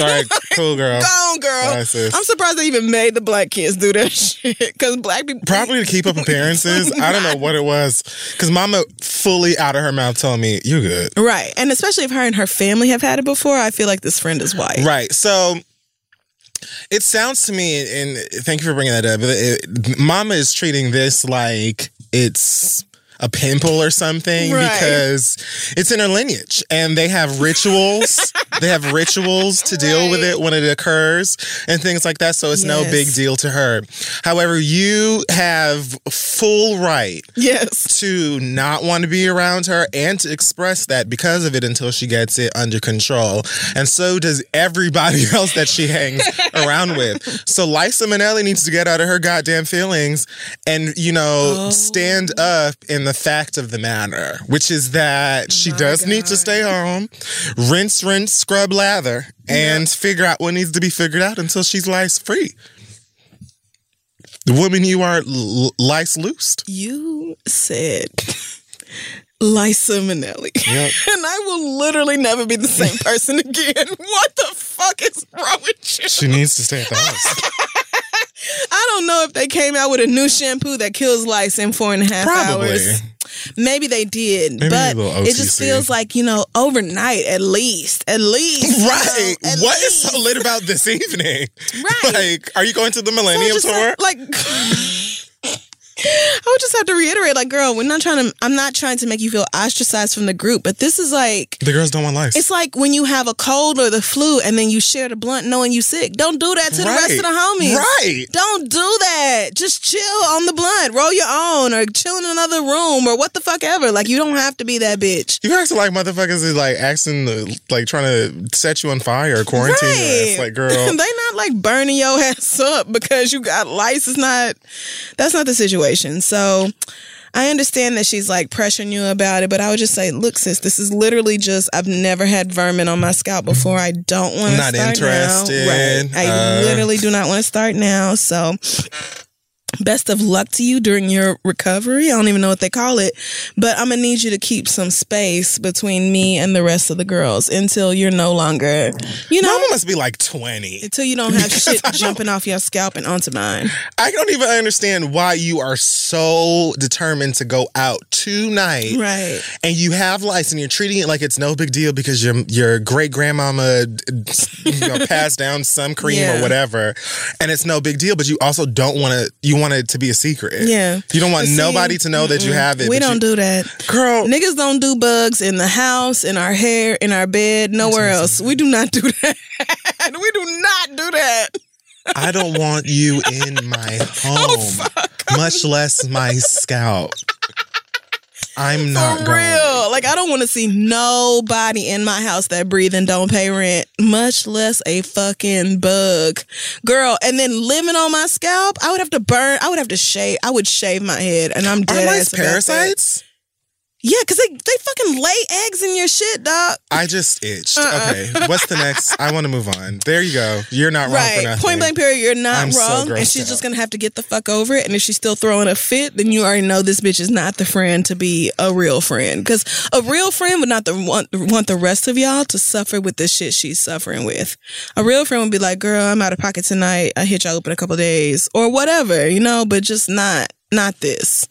All right, cool girl. go on, girl." I'm surprised they even made the black kids do that shit because black people Probably to keep up appearances. I don't know what it was. Because mama fully out of her mouth telling me, you're good. Right. And especially if her and her family have had it before, I feel like this friend is white. Right. So it sounds to me, and thank you for bringing that up. It, mama is treating this like it's a pimple or something Right. because it's in her lineage and they have rituals. they have rituals to deal with it when it occurs and things like that. So it's no big deal to her. However, you have full right Yes. to not want to be around her and to express that because of it until she gets it under control. And so does everybody else that she hangs around with. So Liza Minnelli needs to get out of her goddamn feelings and, you know, stand oh. up in the fact of the matter, which is that oh she does need to stay home, rinse, rinse, scrub, lather, and figure out what needs to be figured out until she's lice free. The woman you are l- lice loosed. You said Lysa Minnelli. Yep. and I will literally never be the same person again. What the fuck is wrong with you? She needs to stay at the house. I don't know if they came out with a new shampoo that kills lice in four and a half Probably. hours. Maybe they did, Maybe but it just feels like you know overnight at least, at least, you Right. know, at What is least. so lit about this evening? Right. Like, are you going to the Millennium just Tour? Like, I would just have to reiterate, like, girl, we're not trying to. I'm not trying to make you feel ostracized from the group, but this is like. the girls don't want lice. It's like when you have a cold or the flu and then you share the blunt knowing you sick. Don't do that to the rest of the homies. Right. Don't do that. Just chill on the blunt. Roll your own or chill in another room or what the fuck ever. Like you don't have to be that bitch. You acting like motherfuckers is like acting like trying to set you on fire or quarantine your ass. Like, girl, they not like burning your ass up because you got lice. It's not that's not the situation. So I understand that she's like pressuring you about it, but I would just say, look, sis, this is literally just I've never had vermin on my scalp before. I don't want to Not start interested. now. Right. I Uh, literally do not want to start now. So best of luck to you during your recovery. I don't even know what they call it, but I'm gonna need you to keep some space between me and the rest of the girls until you're no longer, you know, Mama must be like 20. until you don't have shit jumping off your scalp and onto mine. I don't even understand why you are so determined to go out tonight. Right. And you have lice and you're treating it like it's no big deal because your your great grandmama you know, passed down some cream Yeah. or whatever. And it's no big deal, but you also don't want to you want it to be a secret. Yeah. You don't want see, nobody to know that you have it. We don't you- do that. Girl, Niggas don't do bugs in the house, in our hair, in our bed, nowhere else. We do not do that. we do not do that. I don't want you in my Oh, home, much less my scalp. I'm not For going. real. Like I don't want to see nobody in my house that breathe and don't pay rent, much less a fucking bug. Girl, and then living on my scalp, I would have to burn, I would have to shave, I would shave my head and I'm Are dead about that. parasites? Yeah, cuz they they fucking lay eggs in your shit, dog. I just itched. Uh-uh. Okay, what's the next? I want to move on. There you go. You're not wrong for Right. Point blank period, you're not I'm so wrong. and grossed she's just gonna have to get the fuck over it. And if she's still throwing a fit, then you already know this bitch is not the friend to be a real friend. Because a real friend would not the, want, want the rest of y'all to suffer with the shit she's suffering with. A real friend would be like, girl, I'm out of pocket tonight. I hit y'all up in a couple days. Or whatever, you know, but just not not this.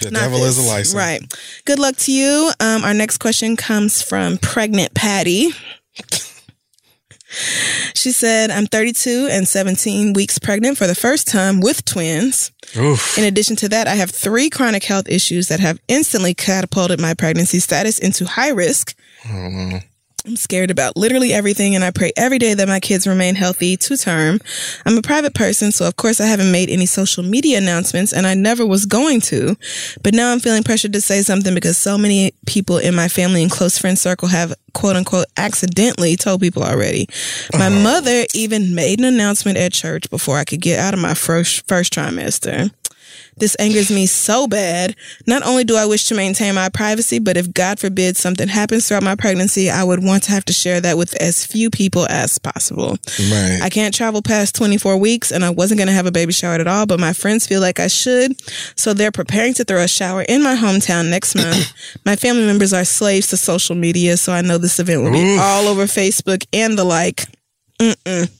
The Not devil is a this. license. Right. Good luck to you. Um, our next question comes from Pregnant Patty. She said, I'm 32 and 17 weeks pregnant for the first time with twins. Oof. In addition to that, I have three chronic health issues that have instantly catapulted my pregnancy status into high risk. I'm scared about literally everything, and I pray every day that my kids remain healthy to term. I'm a private person, so of course I haven't made any social media announcements, and I never was going to. But now I'm feeling pressured to say something because so many people in my family and close friend circle have quote unquote accidentally told people already. My oh. mother even made an announcement at church before I could get out of my first first trimester. This angers me so bad. Not only do I wish to maintain my privacy, but if God forbid something happens throughout my pregnancy, I would want to have to share that with as few people as possible. Right. I can't travel past 24 weeks and I wasn't going to have a baby shower at all, but my friends feel like I should. So they're preparing to throw a shower in my hometown next month. my family members are slaves to social media, so I know this event will be all over Facebook and the like. Mm-mm.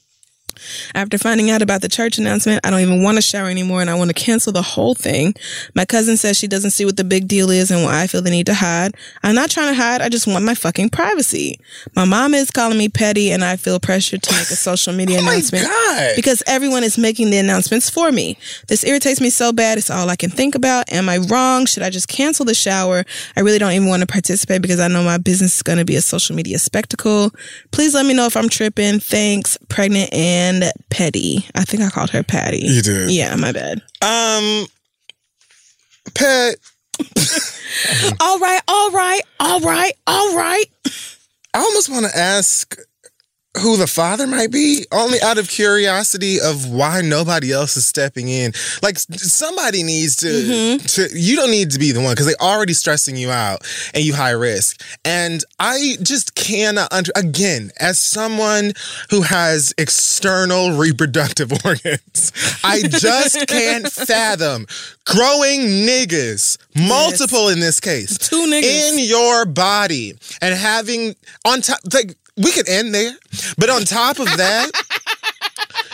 After finding out about the church announcement, I don't even want to shower anymore and I want to cancel the whole thing. My cousin says she doesn't see what the big deal is and why I feel the need to hide. I'm not trying to hide. I just want my fucking privacy. My mom is calling me petty and I feel pressured to make a social media Oh announcement because everyone is making the announcements for me. This irritates me so bad. It's all I can think about. Am I wrong? Should I just cancel the shower? I really don't even want to participate because I know my business is going to be a social media spectacle. Please let me know if I'm tripping. Thanks, pregnant and petty. I think I called her Patty. You did. Yeah, my bad. Um, pet. All right, all right, all right, all right. I almost want to ask who the father might be, only out of curiosity of why nobody else is stepping in. Like somebody needs to. Mm-hmm. to you don't need to be the one because they're already stressing you out and you high risk. And I just cannot under again as someone who has external reproductive organs. I just can't fathom growing niggas, multiple in this case, Two niggas. in your body and having on top like we could end there but on top of that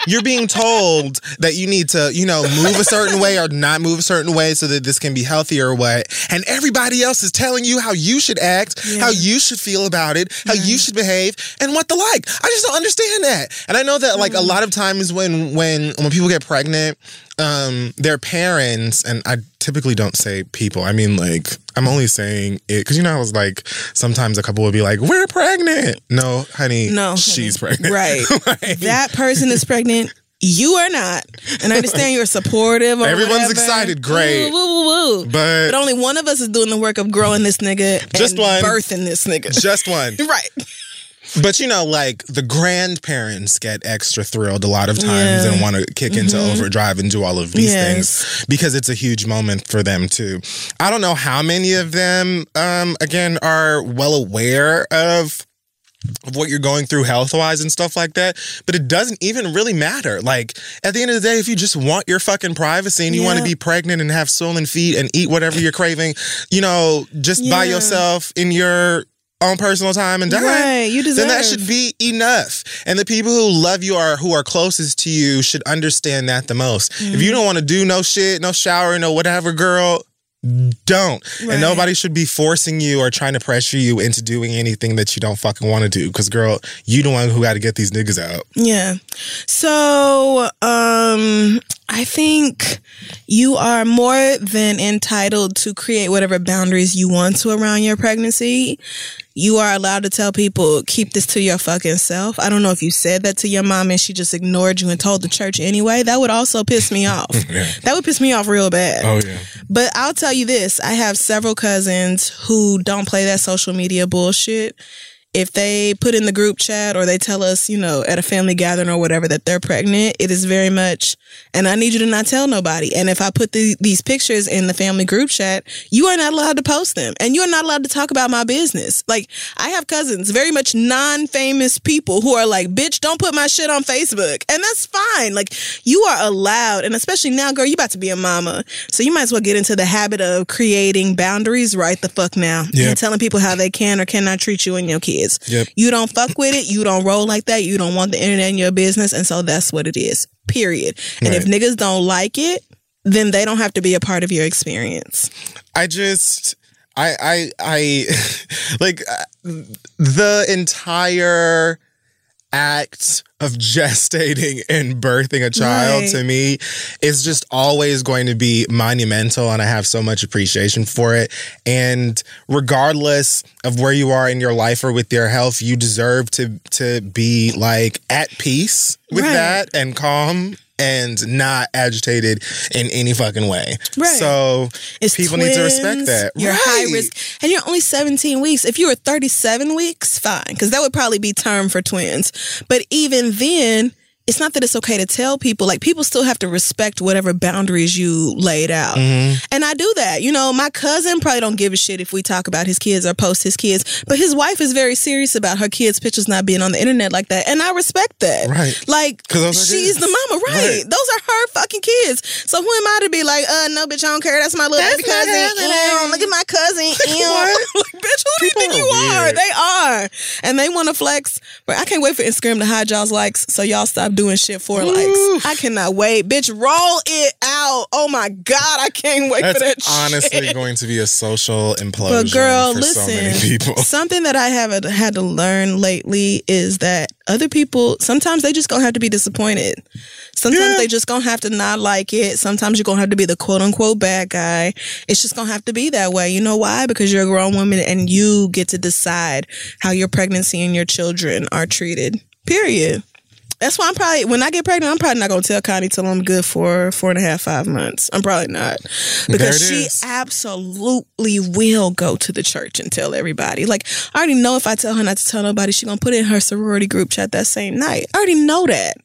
you're being told that you need to you know move a certain way or not move a certain way so that this can be healthy or what. And everybody else is telling you how you should act how you should feel about it how you should behave and what the like. I just don't understand that. And i know that like a mm. lot of times when when when people get pregnant um their parents and i typically don't say people i mean like i'm only saying it because you know i was like sometimes a couple would be like we're pregnant no honey No, she's honey. pregnant Right. Like, that person is pregnant. You are not. And I understand you're supportive. Or Everyone's whatever. excited, great. Woo, woo, woo, woo. But- but only one of us is doing the work of growing this nigga Just and one. birthing this nigga. just one right. But you know, like the grandparents get extra thrilled a lot of times Yeah. Mm-hmm. and want to kick into overdrive and do all of these Yes. things because it's a huge moment for them too. I don't know how many of them, um, again, are well aware of of what you're going through health wise and stuff like that. But it doesn't even really matter. Like at the end of the day, if you just want your fucking privacy and you want to be pregnant and have swollen feet and eat whatever you're craving, you know, just by yourself in your own personal time and die. Right, you deserve. Then that should be enough. And the people who love you or who are closest to you should understand that the most. If Mm-hmm. you don't want to do no shit, no shower, no whatever, girl, don't. Right. And nobody should be forcing you or trying to pressure you into doing anything that you don't fucking want to do. Because, girl, you the one who got to get these niggas out. Yeah. So, um, I think you are more than entitled to create whatever boundaries you want to around your pregnancy. You are allowed to tell people, keep this to your fucking self. I don't know if you said that to your mom and she just ignored you and told the church anyway. That would also piss me off. That would piss me off real bad. Oh, yeah. But I'll tell you this I have several cousins who don't play that social media bullshit. If they put in the group chat or they tell us, you know, at a family gathering or whatever that they're pregnant, it is very much, and I need you to not tell nobody. And if I put the, these pictures in the family group chat, you are not allowed to post them and you are not allowed to talk about my business. Like, I have cousins, very much non famous people who are like, bitch, don't put my shit on Facebook. And that's fine. Like, you are allowed, and especially now, girl, you about to be a mama. So you might as well get into the habit of creating boundaries right the fuck now. Yep. And telling people how they can or cannot treat you and your kids. Yep. You don't fuck with it. You don't roll like that. You don't want the internet in your business. And so that's what it is. Period. And if niggas don't like it, then they don't have to be a part of your experience. I just I I I like uh, the entire act of gestating and birthing a child Right. to me is just always going to be monumental and I have so much appreciation for it and regardless of where you are in your life or with your health you deserve to to be like at peace with Right. that and calm and not agitated in any fucking way. Right. So It's people need to respect that. You're Right. high risk, and you're only 17 weeks. If you were 37 weeks, fine, because that would probably be term for twins. But even then, it's not that it's okay to tell people. Like people still have to respect whatever boundaries you laid out, Mm-hmm. and I do that. You know, my cousin probably don't give a shit if we talk about his kids or post his kids, but his wife is very serious about her kids' pictures not being on the internet like that, and I respect that. Right. Like 'Cause those are she's kids. the mama, right? Right. Those are her fucking kids. So who am I to be like, uh, no, bitch, I don't care. That's my little That's baby cousin. cousin. Ew, look at my cousin. Ew. What? like, bitch, who do you think are you are? weird. They are. And they want to flex. But I can't wait for Instagram to hide y'all's likes so y'all stop doing shit for likes. I cannot wait. Bitch, roll it out. Oh my God, I can't wait That's for that honestly shit. going to be a social implosion But girl, for listen. so many people. Something that I have had to learn lately is that other people sometimes they just gonna have to be disappointed. Sometimes Yeah. they just gonna have to not like it. Sometimes you're gonna have to be the quote unquote bad guy. It's just gonna have to be that way. You know why? Because you're a grown woman and you get to decide how your pregnancy and your children are treated. Period. That's why I'm probably when I get pregnant, I'm probably not gonna tell Connie till I'm good for four and a half, five months. I'm probably not because she is. absolutely will go to the church and tell everybody. Like I already know if I tell her not to tell nobody, she gonna put it in her sorority group chat that same night. I already know that.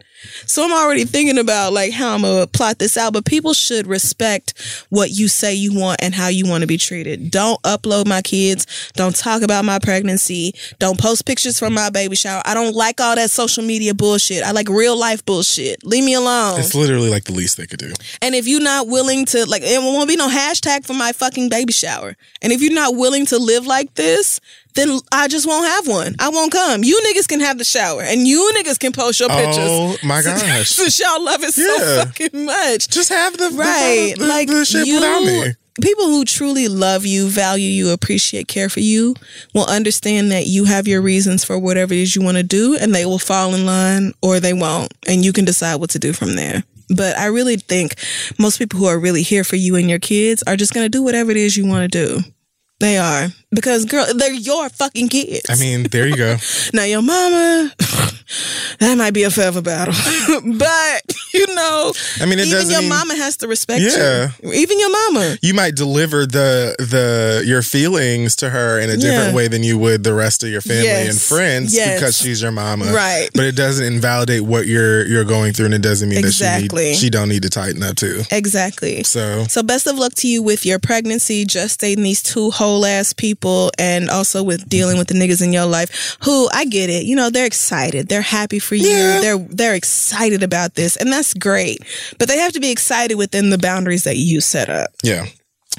So I'm already thinking about like how I'm gonna plot this out. But people should respect what you say you want and how you want to be treated. Don't upload my kids. Don't talk about my pregnancy. Don't post pictures from my baby shower. I don't like all that social media bullshit. I like real life bullshit. Leave me alone. It's literally like the least they could do. And if you're not willing to, like, it won't be no hashtag for my fucking baby shower. And if you're not willing to live like this, then I just won't have one. I won't come. You niggas can have the shower, and you niggas can post your pictures. Oh my gosh. Since y'all love it so fucking much. Just have the Right. the, the, like the shit you, without me. people who truly love you, value you, appreciate, care for you will understand that you have your reasons for whatever it is you want to do and they will fall in line or they won't. And you can decide what to do from there. But I really think most people who are really here for you and your kids are just going to do whatever it is you want to do. They are. Because, girl, they're your fucking kids. I mean, there you go. Now your mama, that might be a forever battle, but you know, I mean, it even your mean- mama has to respect Yeah. you. Even your mama. You might deliver the the your feelings to her in a different Yeah. way than you would the rest of your family and friends Yes. because she's your mama. Right. But it doesn't invalidate what you're you're going through and it doesn't mean that she need, she don't need to tighten up too. Exactly. So So best of luck to you with your pregnancy, gestating these two whole ass people. people and also with dealing with the niggas in your life who I get it. You know, they're excited. They're happy for you. Yeah. They're they're excited about this. And that's great. But they have to be excited within the boundaries that you set up. Yeah.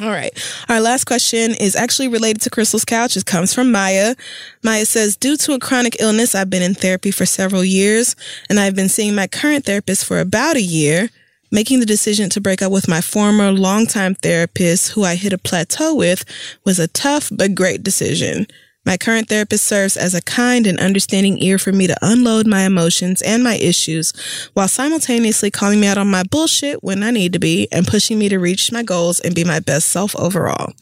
All right. Our last question is actually related to Crissle's couch. It comes from Maya. Maya says, Due to a chronic illness, I've been in therapy for several years, and I've been seeing my current therapist for about a year. Making the decision to break up with my former longtime therapist, who I hit a plateau with, was a tough but great decision. My current therapist serves as a kind and understanding ear for me to unload my emotions and my issues while simultaneously calling me out on my bullshit when I need to be and pushing me to reach my goals and be my best self overall.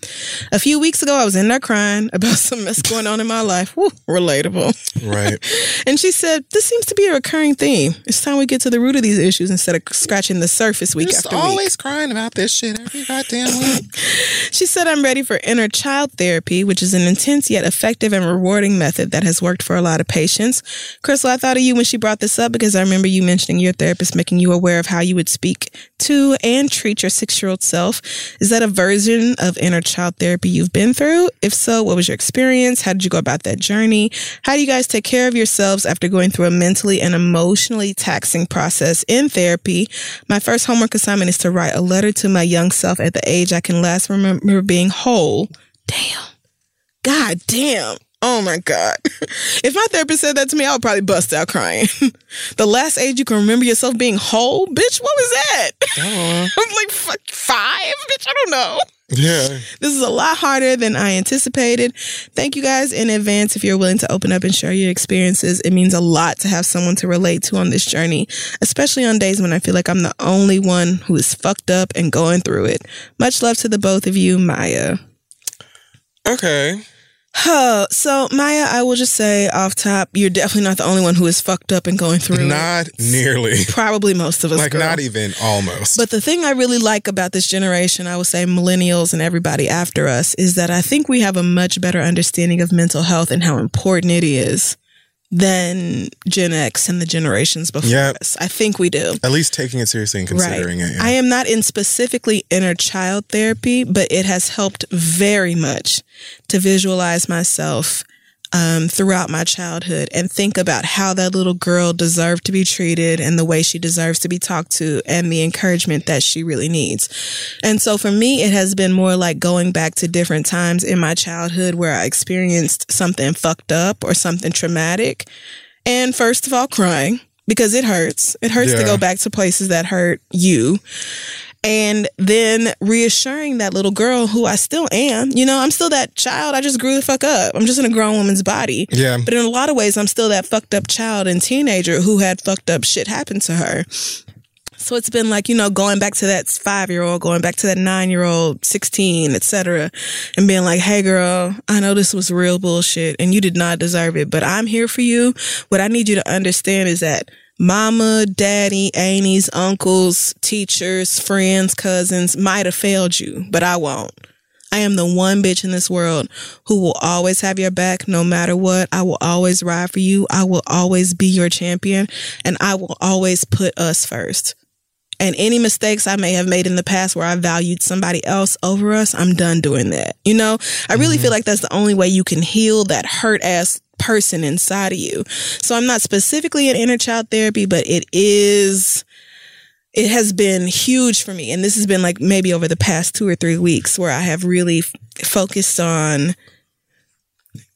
A few weeks ago, I was in there crying about some mess going on in my life. Woo, relatable. Right. And she said, This seems to be a recurring theme. It's time we get to the root of these issues instead of scratching the surface week Just after week. always crying about this shit every goddamn week. She said, I'm ready for inner child therapy, which is an intense yet effective and rewarding method that has worked for a lot of patients. Crissle, I thought of you when she brought this up because I remember you mentioning your therapist making you aware of how you would speak to and treat your six year old self. Is that a version of inner child therapy you've been through? If so, what was your experience? How did you go about that journey? How do you guys take care of yourselves after going through a mentally and emotionally taxing process in therapy? My first homework assignment is to write a letter to my young self at the age I can last remember being whole. Damn. God damn. Oh my God. If my therapist said that to me, I would probably bust out crying. the last age you can remember yourself being whole? Bitch, what was that? Uh-huh. I'm like, fuck, five? Bitch, I don't know. Yeah. This is a lot harder than I anticipated. Thank you guys in advance if you're willing to open up and share your experiences. It means a lot to have someone to relate to on this journey, especially on days when I feel like I'm the only one who is fucked up and going through it. Much love to the both of you, Maya. Okay. Oh, so Maya, I will just say off top, you're definitely not the only one who is fucked up and going through it. Not nearly. Probably most of us. Like girl. not even almost. But the thing I really like about this generation, I would say millennials and everybody after us, is that I think we have a much better understanding of mental health and how important it is than Gen X and the generations before Yep. us. I think we do. At least taking it seriously and considering it. yeah. I am not in specifically inner child therapy, but it has helped very much to visualize myself um, throughout my childhood and think about how that little girl deserved to be treated and the way she deserves to be talked to and the encouragement that she really needs. And so for me, it has been more like going back to different times in my childhood where I experienced something fucked up or something traumatic. And first of all, crying because it hurts. It hurts to go back to places that hurt you. And then reassuring that little girl who I still am. You know, I'm still that child. I just grew the fuck up. I'm just in a grown woman's body. Yeah. But in a lot of ways, I'm still that fucked up child and teenager who had fucked up shit happen to her. So it's been like, you know, going back to that five year old, going back to that nine year old, 16, et cetera, and being like, hey girl, I know this was real bullshit and you did not deserve it, but I'm here for you. What I need you to understand is that mama, daddy, aunties, uncles, teachers, friends, cousins might have failed you, but I won't. I am the one bitch in this world who will always have your back no matter what. I will always ride for you. I will always be your champion and I will always put us first. And any mistakes I may have made in the past where I valued somebody else over us, I'm done doing that. You know, I really feel mm-hmm. like that's the only way you can heal that hurt ass person inside of you. So I'm not specifically in inner child therapy, but it is it has been huge for me. And this has been like maybe over the past two or three weeks where I have really f- focused on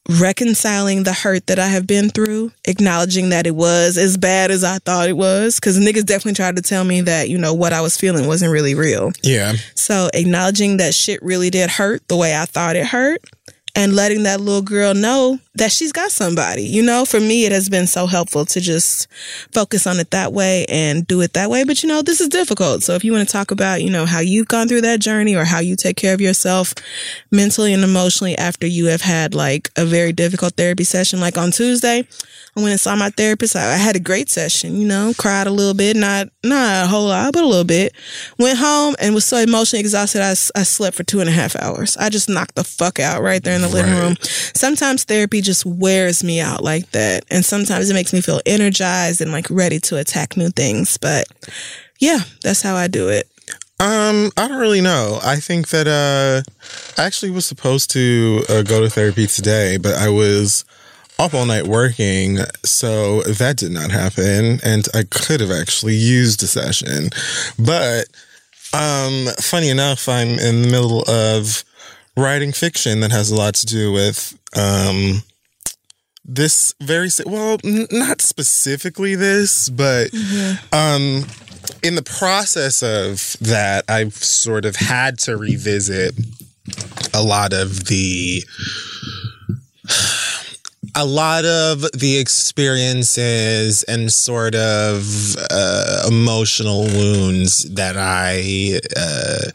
reconciling the hurt that I have been through, acknowledging that it was as bad as I thought it was. Cause niggas definitely tried to tell me that, you know, what I was feeling wasn't really real. yeah. So acknowledging that shit really did hurt the way I thought it hurt and letting that little girl know that she's got somebody. You know, for me, it has been so helpful to just focus on it that way and do it that way. But you know, this is difficult. So if you want to talk about, you know, how you've gone through that journey or how you take care of yourself mentally and emotionally after you have had like a very difficult therapy session, like on Tuesday, I went and saw my therapist. I, I had a great session, you know, cried a little bit, not not a whole lot, but a little bit. Went home and was so emotionally exhausted. I, I slept for two and a half hours. I just knocked the fuck out right there in the living Right. room. Sometimes therapy just wears me out like that, and sometimes it makes me feel energized and like ready to attack new things. But yeah, that's how I do it. Um, I don't really know. I think that uh, I actually was supposed to uh, go to therapy today, but I was up all night working, so that did not happen, and I could have actually used a session. But um, funny enough, I'm in the middle of writing fiction that has a lot to do with um this very well n- not specifically this but um in the process of that i've sort of had to revisit a lot of the a lot of the experiences and sort of uh, emotional wounds that I uh,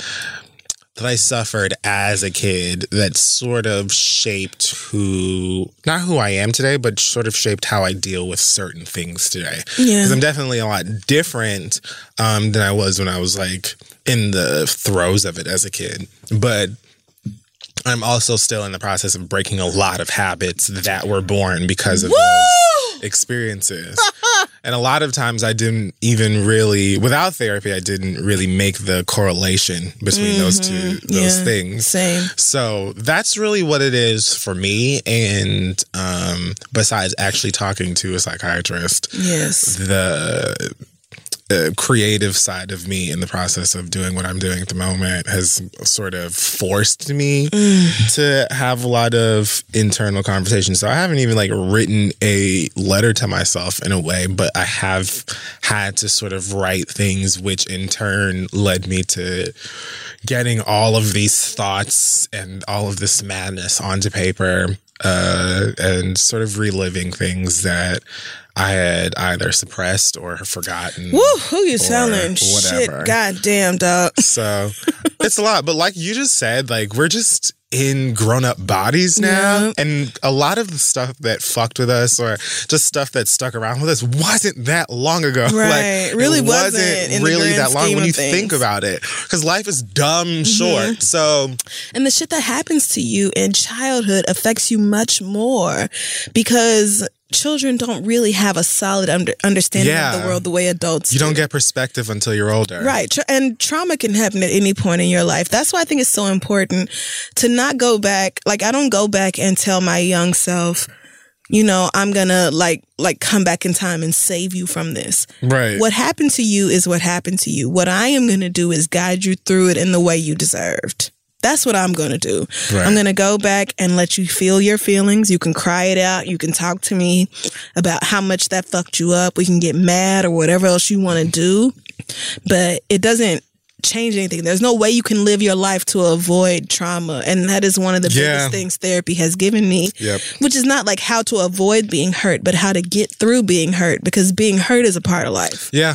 that I suffered as a kid that sort of shaped who not who I am today, but sort of shaped how I deal with certain things today. Yeah. Because I'm definitely a lot different um, than I was when I was like in the throes of it as a kid. But I'm also still in the process of breaking a lot of habits that were born because of those experiences. and a lot of times I didn't even really, without therapy, I didn't really make the correlation between those two those Yeah, things. Same. So that's really what it is for me. And um, besides actually talking to a psychiatrist, Yes. the uh, creative side of me in the process of doing what I'm doing at the moment has sort of forced me to have a lot of internal conversations. So I haven't even like written a letter to myself in a way, but I have had to sort of write things, which in turn led me to getting all of these thoughts and all of this madness onto paper uh, and sort of reliving things that I had either suppressed or forgotten. Woo, who you telling? Shit, goddamn, dog. So it's a lot. But like you just said, like we're just in grown up bodies now. Yeah. And a lot of the stuff that fucked with us or just stuff that stuck around with us wasn't that long ago. Right. Like, Really it wasn't the really that long when you things. think about it. Because life is dumb mm-hmm. short. So And the shit that happens to you in childhood affects you much more because children don't really have a solid under, understanding of the world the way adults you do. don't get perspective until you're older. Right. And trauma can happen at any point in your life. That's why I think it's so important to not go back. Like, I don't go back and tell my young self, you know, I'm gonna like, like come back in time and save you from this. Right. What happened to you is what happened to you. What I am gonna do is guide you through it in the way you deserved. That's what I'm going to do. Right. I'm going to go back and let you feel your feelings. You can cry it out. You can talk to me about how much that fucked you up. We can get mad or whatever else you want to do. But it doesn't change anything. There's no way you can live your life to avoid trauma. And that is one of the Yeah. biggest things therapy has given me. Yep. Which is not like how to avoid being hurt, but how to get through being hurt because being hurt is a part of life. Yeah.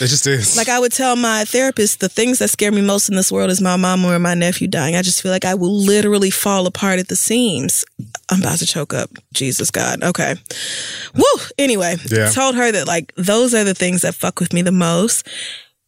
It just is. Like I would tell my therapist, the things that scare me most in this world is my mom or my nephew dying. I just feel like I will literally fall apart at the seams. I'm about to choke up. Jesus God. Okay. Woo. Anyway, Yeah. told her that like those are the things that fuck with me the most.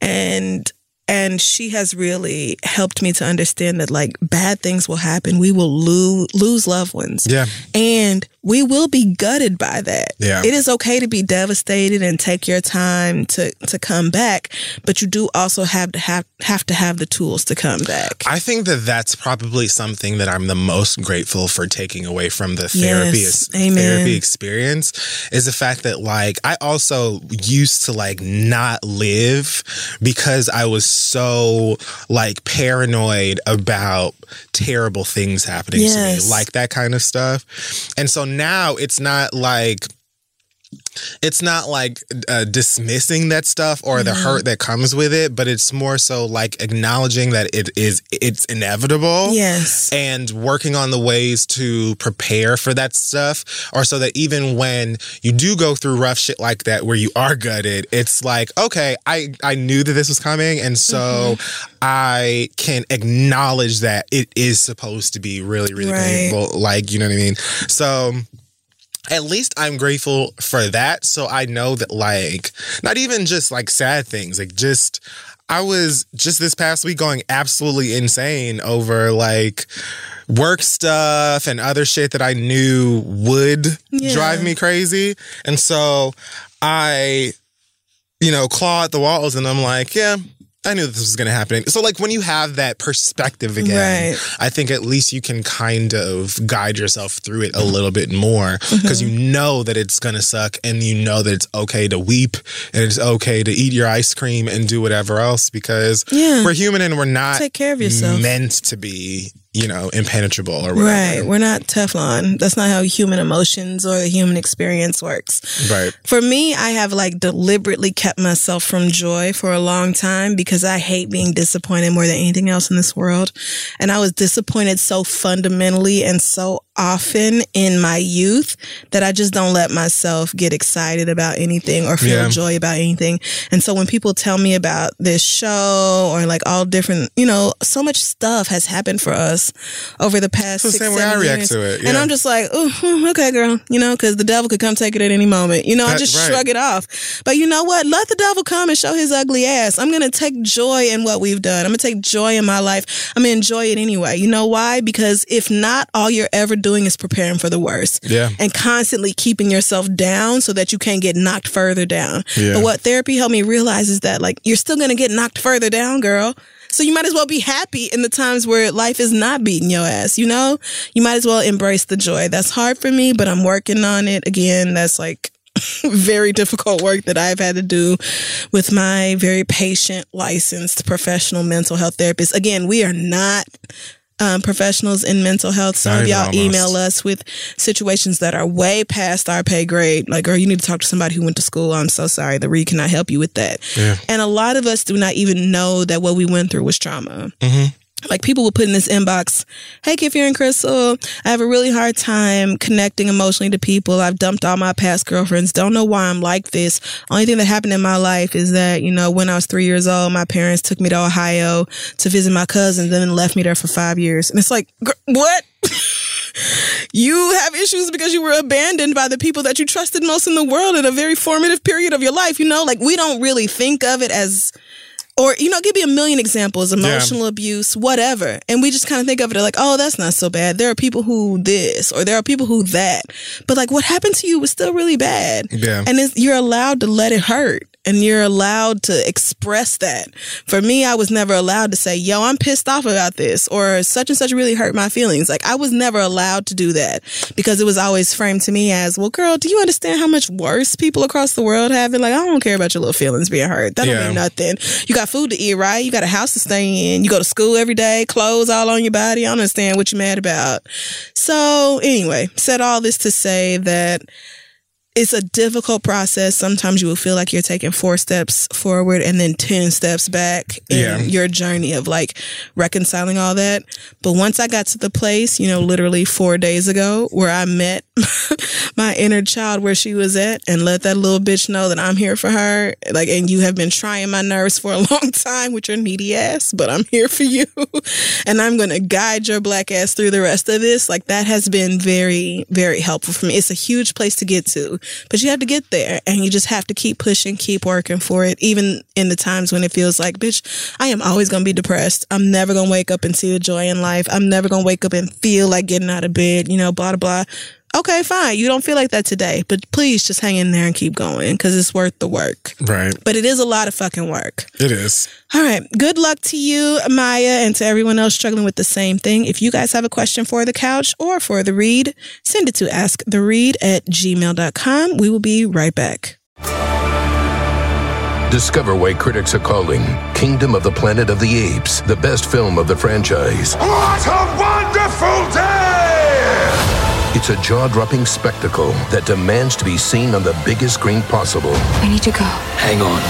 And and she has really helped me to understand that like bad things will happen. We will lose lose loved ones. yeah. And we will be gutted by that. Yeah. It is okay to be devastated and take your time to to come back, but you do also have to have have to have the tools to come back. I think that that's probably something that I'm the most grateful for taking away from the therapy Yes. Therapy experience is the fact that like I also used to like not live because I was so like paranoid about terrible things happening to me, like that kind of stuff. And so now it's not like it's not like uh, dismissing that stuff or the hurt that comes with it, but it's more so like acknowledging that it is it's inevitable. yes. And working on the ways to prepare for that stuff, or so that even when you do go through rough shit like that, where you are gutted, it's like, okay, I I knew that this was coming, and so I can acknowledge that it is supposed to be really, really Right. painful. Like, you know what I mean? So at least I'm grateful for that. So I know that, like, not even just like sad things, like, just I was just this past week going absolutely insane over like work stuff and other shit that I knew would Yeah. drive me crazy. And so I, you know, claw at the walls and I'm like, yeah. I knew this was going to happen. So, like, when you have that perspective again, Right. I think at least you can kind of guide yourself through it a little bit more because Mm-hmm. you know that it's going to suck and you know that it's okay to weep and it's okay to eat your ice cream and do whatever else because Yeah. we're human and we're not Take care of yourself. meant to be, you know, impenetrable or whatever. Right. We're not Teflon. That's not how human emotions or the human experience works. Right. For me, I have like deliberately kept myself from joy for a long time because I hate being disappointed more than anything else in this world. And I was disappointed so fundamentally and so often in my youth that I just don't let myself get excited about anything or feel Yeah. joy about anything. And so when people tell me about this show or like all different, you know, so much stuff has happened for us over the past six, same way I react years. to it, And. I'm just like, oh, okay, girl, you know, because the devil could come take it at any moment. You know, I just right. shrug it off. But you know what? Let the devil come and show his ugly ass. I'm going to take joy in what we've done. I'm going to take joy in my life. I'm going to enjoy it anyway. You know why? Because if not, all you're ever doing is preparing for the worst. Yeah. And constantly keeping yourself down so that you can't get knocked further down. Yeah. But what therapy helped me realize is that, like, you're still going to get knocked further down, girl. So you might as well be happy in the times where life is not beating your ass, you know? You might as well embrace the joy. That's hard for me, but I'm working on it. Again, that's like very difficult work that I've had to do with my very patient, licensed professional mental health therapist. Again, we are not um, professionals in mental health. Some of y'all almost. email us with situations that are way past our pay grade. Like, girl, you need to talk to somebody who went to school. I'm so sorry. The read cannot help you with that. Yeah. And a lot of us do not even know that what we went through was trauma. Mm-hmm. Like people will put in this inbox, "Hey, Kid Fury and Crissle, I have a really hard time connecting emotionally to people. I've dumped all my past girlfriends. Don't know why I'm like this. Only thing that happened in my life is that you know when I was three years old, my parents took me to Ohio to visit my cousins, and then left me there for five years. And it's like, what? you have issues because you were abandoned by the people that you trusted most in the world at a very formative period of your life. You know, like we don't really think of it as or you know give me a million examples emotional abuse whatever. And we just kind of think of it like oh that's not so bad. There are people who this or there are people who that. But like what happened to you was still really bad. Yeah. and you're allowed to let it hurt and you're allowed to express that. For me i was never allowed to say yo i'm pissed off about this or such and such really hurt my feelings. Like i was never allowed to do that because it was always framed to me as well girl do you understand how much worse people across the world have it? Like i don't care about your little feelings being hurt. That don't mean nothing. You got food to eat right? You got a house to stay in. You go to school every day clothes all on your body. I don't understand what you're mad about. So anyway said all this to say that it's a difficult process. Sometimes you will feel like you're taking four steps forward and then 10 steps back in Yeah. your journey of like reconciling all that. But once I got to the place, you know, literally four days ago where I met my inner child where she was at and let that little bitch know that I'm here for her. Like, and you have been trying my nerves for a long time with your needy ass, but I'm here for you. and I'm going to guide your black ass through the rest of this. Like, that has been very, very helpful for me. It's a huge place to get to, but you have to get there and you just have to keep pushing, keep working for it, even in the times when it feels like, bitch, I am always going to be depressed. I'm never going to wake up and see the joy in life. I'm never going to wake up and feel like getting out of bed, you know, blah, blah, blah. Okay, fine. You don't feel like that today, but please just hang in there and keep going because it's worth the work. Right. But it is a lot of fucking work. It is. All right. Good luck to you, Maya, and to everyone else struggling with the same thing. If you guys have a question for the couch or for the read, send it to asktheread at gmail.com. We will be right back. Discover why critics are calling Kingdom of the Planet of the Apes the best film of the franchise. What a wonderful day! It's a jaw dropping spectacle that demands to be seen on the biggest screen possible. We need to go. Hang on.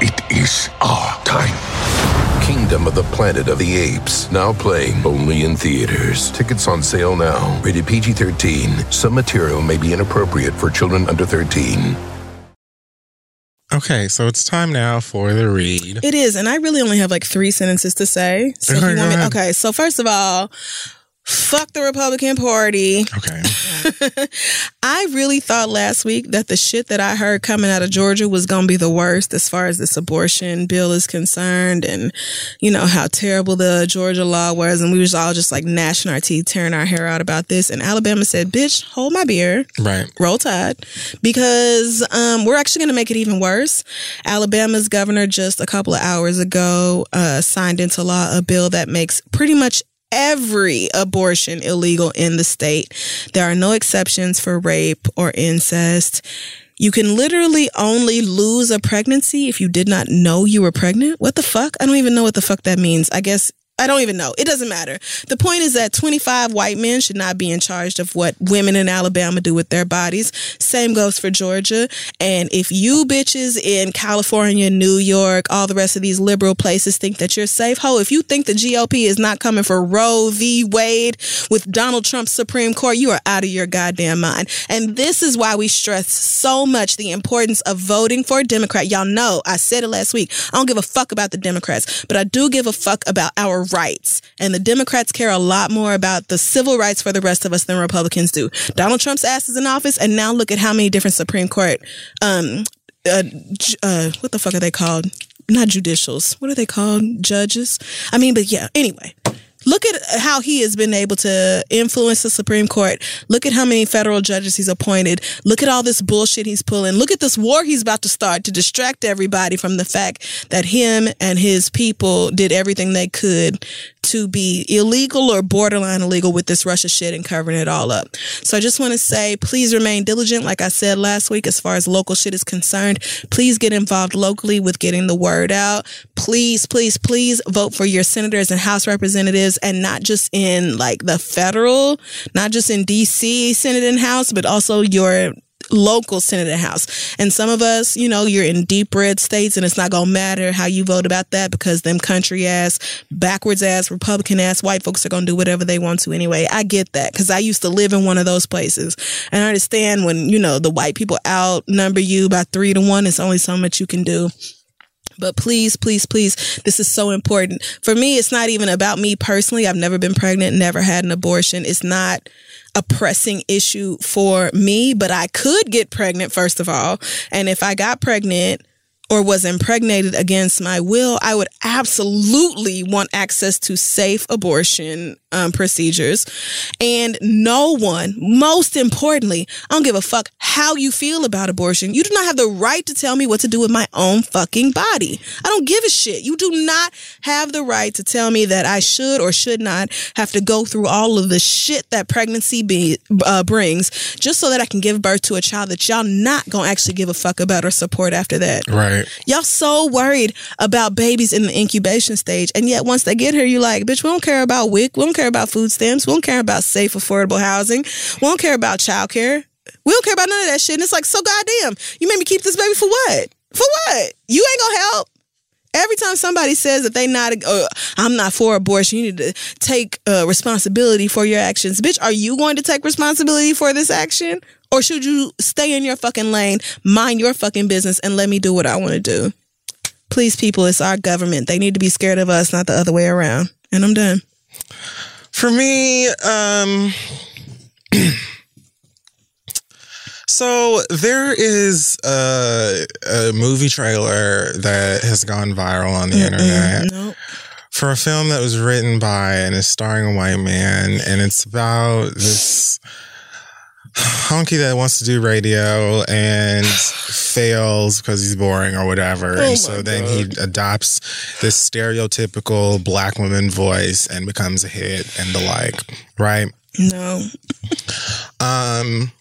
It is our time. Kingdom of the Planet of the Apes, now playing only in theaters. Tickets on sale now. Rated PG 13. Some material may be inappropriate for children under 13. Okay, so it's time now for the read. It is, and I really only have like three sentences to say. So if you want me, okay. So first of all, fuck the Republican Party. Okay. I really thought last week that the shit that I heard coming out of Georgia was going to be the worst as far as this abortion bill is concerned and, you know, how terrible the Georgia law was. And we was all just like gnashing our teeth, tearing our hair out about this. And Alabama said, bitch, hold my beer. Right. Roll Tide, because um, we're actually going to make it even worse. Alabama's governor just a couple of hours ago uh, signed into law a bill that makes pretty much every abortion illegal in the state. There are no exceptions for rape or incest. You can literally only lose a pregnancy if you did not know you were pregnant. What the fuck? I don't even know what the fuck that means. I guess I don't even know. It doesn't matter. The point is that 25 white men should not be in charge of what women in Alabama do with their bodies. Same goes for Georgia. And if you bitches in California, New York, all the rest of these liberal places think that you're safe, ho, if you think the GOP is not coming for Roe v. Wade with Donald Trump's Supreme Court, you are out of your goddamn mind. And this is why we stress so much the importance of voting for a Democrat. Y'all know I said it last week. I don't give a fuck about the Democrats, but I do give a fuck about our rights. And the Democrats care a lot more about the civil rights for the rest of us than Republicans do. Donald Trump's ass is in office, and now look at how many different Supreme Court, um, uh, uh, what the fuck are they called? Not judicials. What are they called? Judges. I mean, but yeah. Anyway, look at how he has been able to influence the Supreme Court. Look at how many federal judges he's appointed. Look at all this bullshit he's pulling. Look at this war he's about to start to distract everybody from the fact that him and his people did everything they could to be illegal or borderline illegal with this Russia shit and covering it all up. So I just want to say, please remain diligent. Like I said last week, as far as local shit is concerned, please get involved locally with getting the word out. Please, please, please vote for your senators and House representatives and not just in like the federal, not just in DC, Senate and House, but also your local Senate House. And some of us, you know, you're in deep red states and it's not going to matter how you vote about that because them country ass, backwards ass, Republican ass white folks are going to do whatever they want to anyway. I get that because I used to live in one of those places. And I understand when, you know, the white people outnumber you by three to one, it's only so much you can do. But please, please, please, this is so important. For me, it's not even about me personally. I've never been pregnant, never had an abortion. It's not a pressing issue for me, but I could get pregnant, first of all. And if I got pregnant, or was impregnated against my will, I would absolutely want access to safe abortion um, procedures. And no one, most importantly, I don't give a fuck how you feel about abortion. You do not have the right to tell me what to do with my own fucking body. I don't give a shit. You do not have the right to tell me that I should or should not have to go through all of the shit that pregnancy be, uh, brings just so that I can give birth to a child that y'all not gonna actually give a fuck about or support after that. Right. Y'all so worried about babies in the incubation stage, and yet once they get here, you like, bitch, we don't care about WIC, we don't care about food stamps, we don't care about safe, affordable housing, we don't care about childcare, we don't care about none of that shit. And it's like, so goddamn, you made me keep this baby for what? For what? You ain't gonna help. Every time somebody says that they not, uh, I'm not for abortion, you need to take uh, responsibility for your actions. Bitch, are you going to take responsibility for this action? Or should you stay in your fucking lane, mind your fucking business, and let me do what I want to do? Please, people, it's our government. They need to be scared of us, not the other way around. And I'm done. For me, um, so there is a, a movie trailer that has gone viral on the internet Nope. for a film that was written by and is starring a white man, and it's about this honky that wants to do radio and fails because he's boring or whatever. Oh and so my then he adopts this stereotypical black woman voice and becomes a hit and the like, right? No. Um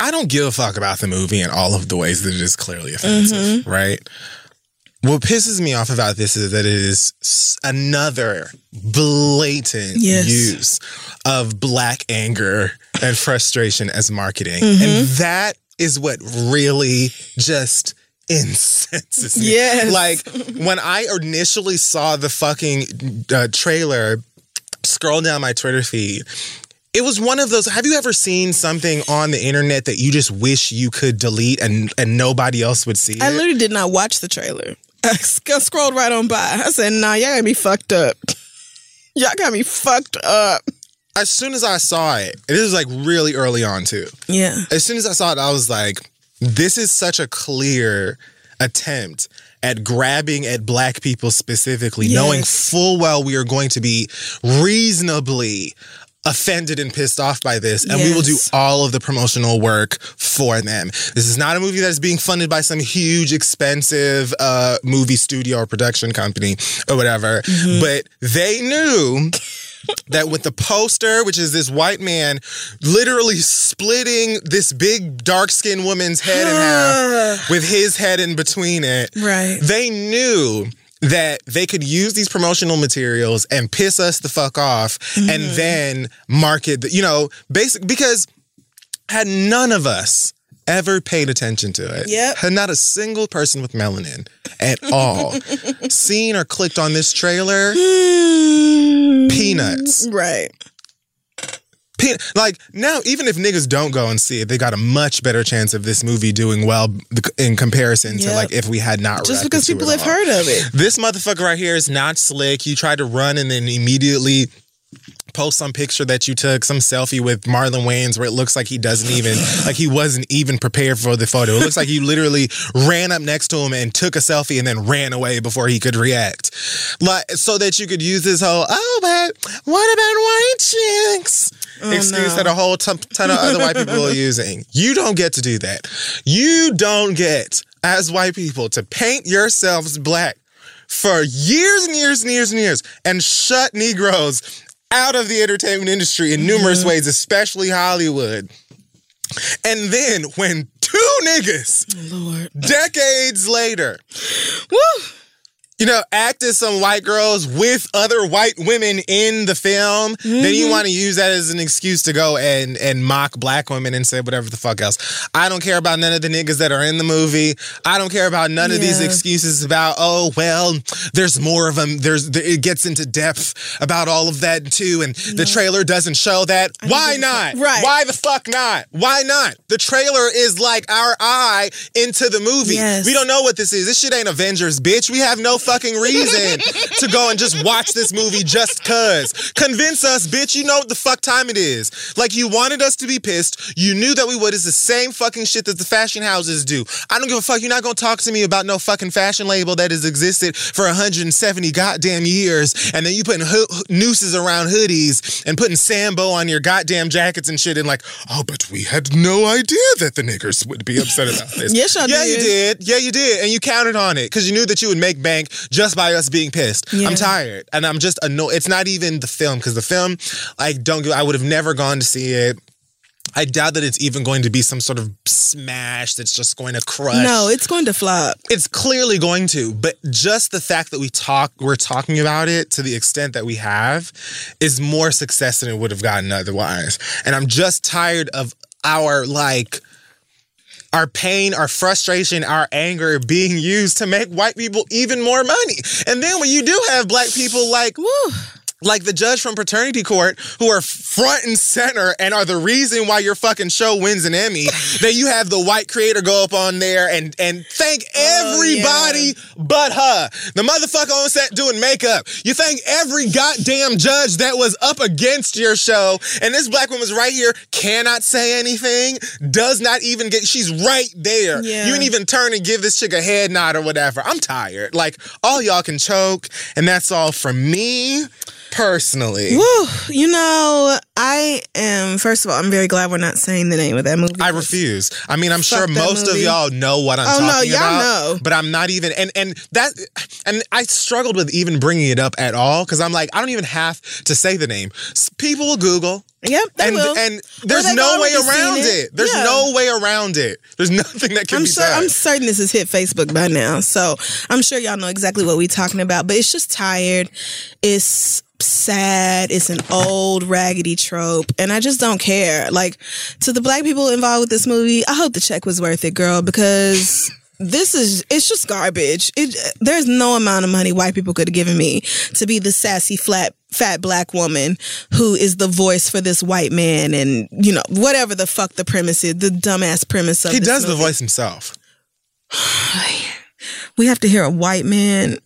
I don't give a fuck about the movie in all of the ways that it is clearly offensive, right? What pisses me off about this is that it is another blatant Yes. use of black anger and frustration as marketing. Mm-hmm. And that is what really just incenses me. Yes. Like when I initially saw the fucking uh, trailer scroll down my Twitter feed, it was one of those. Have you ever seen something on the internet that you just wish you could delete and and nobody else would see I it? literally did not watch the trailer. I scrolled right on by. I said, nah, y'all got me fucked up. Y'all got me fucked up. as soon as I saw it, it is like really early on too. Yeah. As soon as I saw it, I was like, this is such a clear attempt at grabbing at black people specifically, knowing full well we are going to be reasonably offended and pissed off by this and we will do all of the promotional work for them. This is not a movie that is being funded by some huge expensive uh movie studio or production company or whatever, Mm-hmm. but they knew that with the poster, which is this white man literally splitting this big dark skinned woman's head in half with his head in between it, Right. they knew that they could use these promotional materials and piss us the fuck off and Mm-hmm. then market the, you know, basic because had none of us ever paid attention to it. Yep. Had not a single person with melanin at all seen or clicked on this trailer. Peanuts. Right. Like now, even if niggas don't go and see it, they got a much better chance of this movie doing well in comparison to like if we had not. Just because people have all. heard of it. This motherfucker right here is not slick. You tried to run and then immediately post some picture that you took, some selfie with Marlon Wayans where it looks like he doesn't even like he wasn't even prepared for the photo. It looks like you literally ran up next to him and took a selfie and then ran away before he could react. Like so that you could use this whole, oh, but what about white chicks? Oh, excuse no. that a whole ton, ton of other white people are using. You don't get to do that. You don't get, as white people, to paint yourselves black for years and years and years and years and shut Negroes out of the entertainment industry in numerous ways, especially Hollywood. And then when two niggas, Lord. decades later, Woo. You know, act as some white girls with other white women in the film, then Mm-hmm. you want to use that as an excuse to go and and mock black women and say whatever the fuck else. I don't care about none of the niggas that are in the movie. I don't care about none of these excuses about oh well, there's more of them. There's it gets into depth about all of that too, and the trailer doesn't show that. Why not? Right. Why the fuck not? Why not? The trailer is like our eye into the movie. Yes. We don't know what this is. This shit ain't Avengers, bitch. We have no fucking reason to go and just watch this movie just cuz. Convince us, bitch. You know what the fuck time it is. Like you wanted us to be pissed. You knew that we would. It's the same fucking shit that the fashion houses do. I don't give a fuck. You're not gonna talk to me about no fucking fashion label that has existed for 170 goddamn years, and then you putting ho- nooses around hoodies and putting Sambo on your goddamn jackets and shit, and like, oh, but we had no idea that the niggers would be upset about this. Yes, y'all yeah, you did. did. Yeah, you did. And you counted on it because you knew that you would make bank just by us being pissed. Yeah. I'm tired. And I'm just annoyed. It's not even the film because the film, I don't give, I would have never gone to see it. I doubt that it's even going to be some sort of smash that's just going to crush. No, it's going to flop. It's clearly going to, but just the fact that we talk, we're talking about it to the extent that we have, is more success than it would have gotten otherwise. And I'm just tired of our like our pain, our frustration, our anger being used to make white people even more money. And then when you do have black people like like the judge from Paternity Court, who are front and center and are the reason why your fucking show wins an Emmy, that you have the white creator go up on there and and thank oh, everybody but her. The motherfucker on set doing makeup. You thank every goddamn judge that was up against your show, and this black woman's right here, cannot say anything, does not even get. She's right there. Yeah. You didn't even turn and give this chick a head nod or whatever. I'm tired. Like all y'all can choke, and that's all from me personally. Woo. You know, I am, first of all, I'm very glad we're not saying the name of that movie. I refuse. I mean, I'm Fuck sure most of y'all know what I'm Oh, no, y'all about. know. But I'm not even and and that and I struggled with even bringing it up at all because I'm like I don't even have to say the name. People will Google. Yep, and and there's no oh, way around it. it. There's Yeah. no way around it. There's nothing that can I'm be sure. done. I'm certain this has hit Facebook by now, so I'm sure y'all know exactly what we're talking about. But it's just tired. It's sad. It's an old raggedy trope, and I just don't care. Like to the black people involved with this movie, I hope the check was worth it, girl, because. This is it's just garbage. It there's no amount of money white people could have given me to be the sassy flat fat black woman who is the voice for this white man and you know whatever the fuck the premise is, the dumbass premise of he does the voice himself. We have to hear a white man.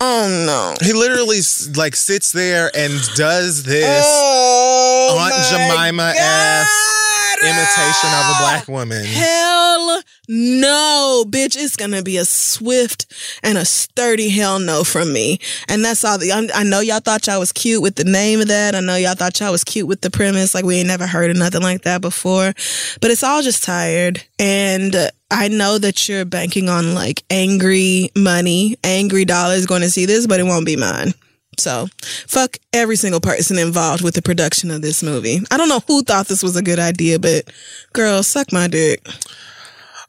Oh no. He literally like sits there and does this Oh, Aunt my Jemima-esque God. imitation of a black woman. Hell no, bitch. It's gonna be a swift and a sturdy hell no from me. And that's all the, I'm- I know y'all thought y'all was cute with the name of that. I know y'all thought y'all was cute with the premise. Like we ain't never heard of nothing like that before. But it's all just tired. And uh, I know that you're banking on like angry money, angry dollars going to see this, but it won't be mine. So, fuck every single person involved with the production of this movie. I don't know who thought this was a good idea, but girl, suck my dick.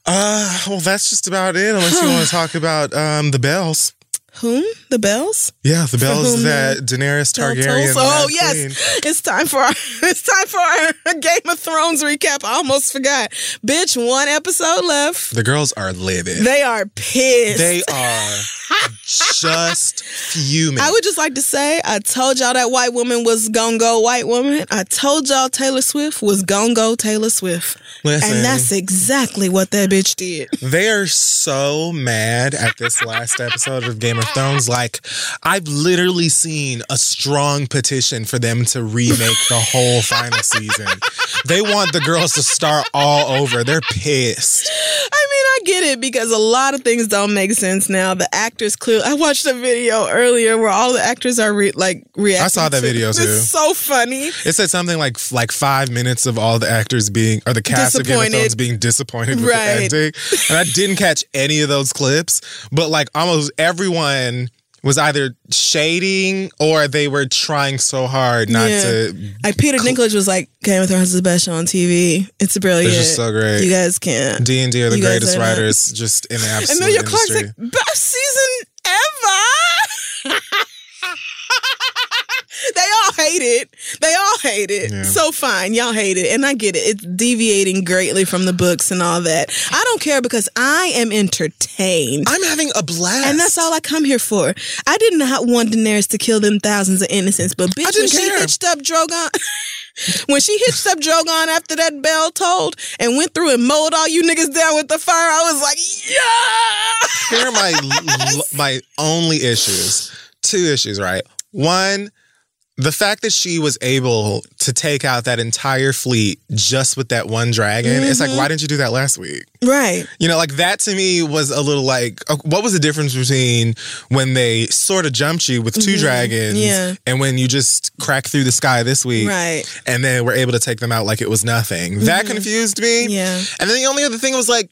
Uh, well, that's just about it. Unless you want to talk about um the bells. Whom? The bells? Yeah, the bells that Daenerys Targaryen. Oh yes, queen. it's time for our it's time for our Game of Thrones recap. I almost forgot, bitch. One episode left. The girls are livid. They are pissed. They are just fuming. I would just like to say, I told y'all that white woman was gonna go white woman. I told y'all Taylor Swift was gonna go Taylor Swift. Listen. And that's exactly what that bitch did. They are so mad at this last episode of Game of Thrones. Like, I've literally seen a strong petition for them to remake the whole final season. They want the girls to start all over. They're pissed. I mean, I get it because a lot of things don't make sense now. The actors clearly. I watched a video earlier where all the actors are re- like reacting. I saw that to- video, It's too. so funny. It said something like like five minutes of all the actors being or the cast of Game of Thrones being disappointed with Right. the ending, and I didn't catch any of those clips. But like almost everyone was either shading or they were trying so hard not Yeah. to. Like Peter Dinklage was like, Game of Thrones is the best show on TV. It's brilliant. It's just so great. You guys can't. D and D are the You greatest writers just in the absolute Emilia Clarke's like, best season ever. they all hate it. They all hate it. Yeah. So fine, y'all hate it, and I get it. It's deviating greatly from the books and all that. I don't care because I am entertained. I'm having a blast, and that's all I come here for. I did not want Daenerys to kill them thousands of innocents, but bitch, when she care. hitched up Drogon, when she hitched up Drogon after that bell tolled and went through and mowed all you niggas down with the fire, I was like, yeah. Here are my my only issues. Two issues, right? One, the fact that she was able to take out that entire fleet just with that one dragon. It's Mm-hmm. like, why didn't you do that last week? Right. You know, like that to me was a little like, what was the difference between when they sort of jumped you with 2 dragons Mm-hmm. Yeah. and when you just crack through the sky this week? Right. And then we're able to take them out like it was nothing. That confused me. Mm-hmm. Yeah. And then the only other thing was like,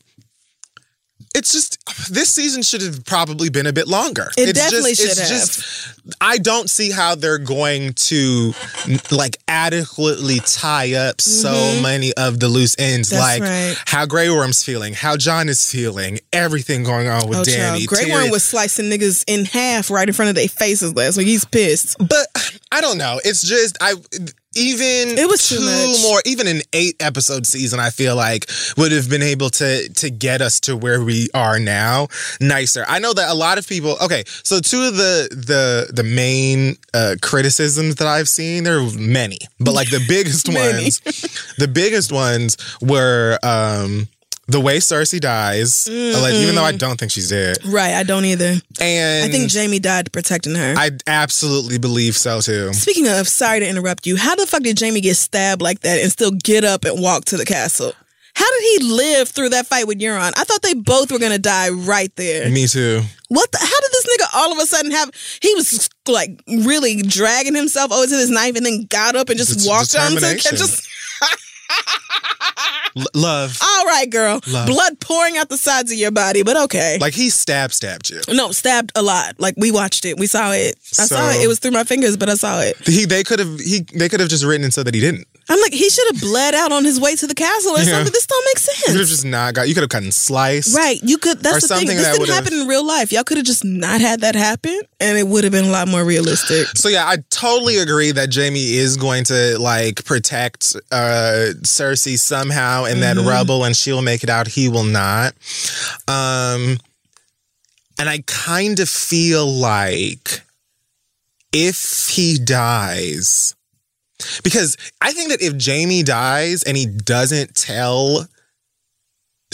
it's just this season should have probably been a bit longer. It it's definitely just, should it's have. Just, I don't see how they're going to like adequately tie up so many of the loose ends, Mm-hmm. That's like right. how Grey Worm's feeling, how Jon is feeling, everything going on with Oh, Dany. child. Grey. Worm was slicing niggas in half right in front of their faces last week. He's pissed. But I don't know. It's just I even It was too two much. more even an eight episode season. I feel like would have been able to to get us to where we are now nicer. I know that a lot of people. Okay, so two of the the the main uh, criticisms that I've seen there are many, but like the biggest ones, the biggest ones were. um the way Cersei dies, uh, like, even though I don't think she's dead, Right. I don't either. and I think Jaime died protecting her. I absolutely believe so too. Speaking of, sorry to interrupt you. How the fuck did Jaime get stabbed like that and still get up and walk to the castle? How did he live through that fight with Euron? I thought they both were gonna die right there. Me too. What? The, how did this nigga all of a sudden have? He was like really dragging himself over to this knife and then got up and just Det- walked on to determination. just. L- love. All right, girl. Love. Blood pouring out the sides of your body, but okay. Like he stab stabbed you. no, stabbed a lot. Like we watched it. We saw it. I saw it. It was through my fingers, but I saw it. He they could have he they could have just written it so that he didn't. I'm like, he should have bled out on his way to the castle or Yeah. something. This don't make sense. You could have just not got. You could have cut and sliced. Right. You could that's the thing. This that didn't would've- happen in real life. Y'all could have just not had that happen and it would have been a lot more realistic. So yeah, I totally agree that Jaime is going to like protect uh Cersei somehow in that rubble, and she'll make it out. He will not. Um, and I kind of feel like if he dies, because I think that if Jaime dies and he doesn't tell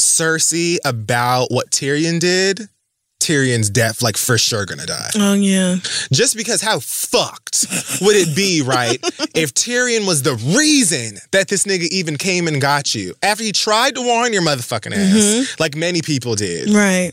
Cersei about what Tyrion did, Tyrion's death like for sure gonna die. Oh yeah. Just because how fucked would it be, right? if Tyrion was the reason that this nigga even came and got you after he tried to warn your motherfucking ass, mm-hmm. like many people did. Right.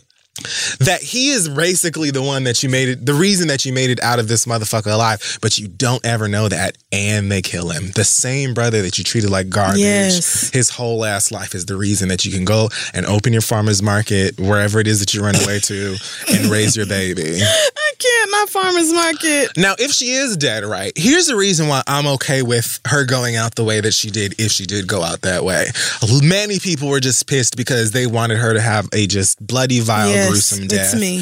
That he is basically the one that you made it, the reason that you made it out of this motherfucker alive, but you don't ever know that, and they kill him. The same brother that you treated like garbage Yes. his whole ass life is the reason that you can go and open your farmer's market, wherever it is that you run away to, and raise your baby. I can't. my farmers market. Now, if she is dead, right, here's the reason why I'm okay with her going out the way that she did, if she did go out that way. Many people were just pissed because they wanted her to have a just bloody, vile, yes, gruesome death. it's me.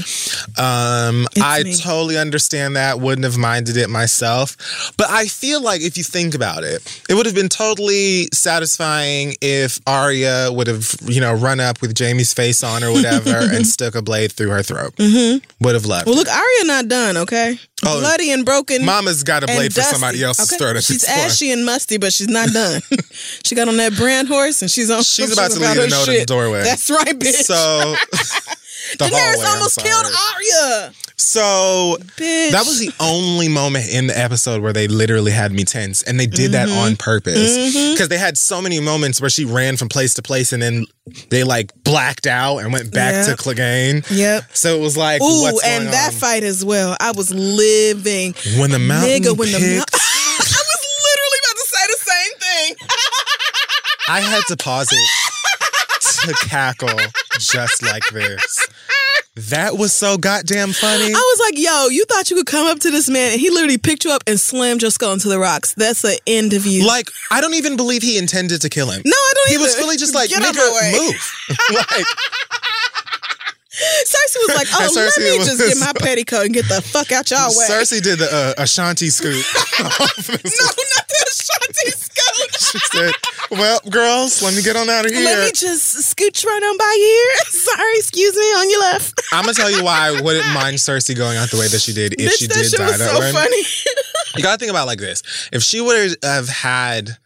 Um, It's I me. totally understand that. Wouldn't have minded it myself. But I feel like if you think about it, it would have been totally satisfying if Arya would have, you know, run up with Jaime's face on or whatever and stuck a blade through her throat. Mm-hmm. Would have loved. Well, it. look, Arya not done. Okay. Oh, Bloody and broken. Mama's got a blade for dusty, somebody else's okay? throat She's ashy and musty, but she's not done. she got on that brand horse and she's on. She's about to leave a note in the doorway. That's right, bitch. So the Daenerys hallway, almost killed Arya. So Bitch. that was the only moment in the episode where they literally had me tense, and they did that Mm-hmm. on purpose because they had so many moments where she ran from place to place, and then they like blacked out and went back Yep. to Clegane. Yep. So it was like, Ooh, and that on? fight as well. I was living. when the mountain Nigga, when the picked, I was literally about to say the same thing. I had to pause it to cackle just like this. That was so goddamn funny. I was like, yo, you thought you could come up to this man and he literally picked you up and slammed your skull into the rocks. That's the end of you. Like, I don't even believe he intended to kill him. no, I don't He either. was really just like, Get nigga, move. like, Cersei was like, oh, let me was- just get my petticoat and get the fuck out y'all way. Cersei did the uh, Ashanti scoop. no, not the Ashanti scout. she said, well, girls, let me get on out of here. Let me just scooch right on by here. Sorry, excuse me, on your left. I'm going to tell you why I wouldn't mind Cersei going out the way that she did if Bitch, she that did shit die was that so way. funny. You got to think about it like this. If she would have had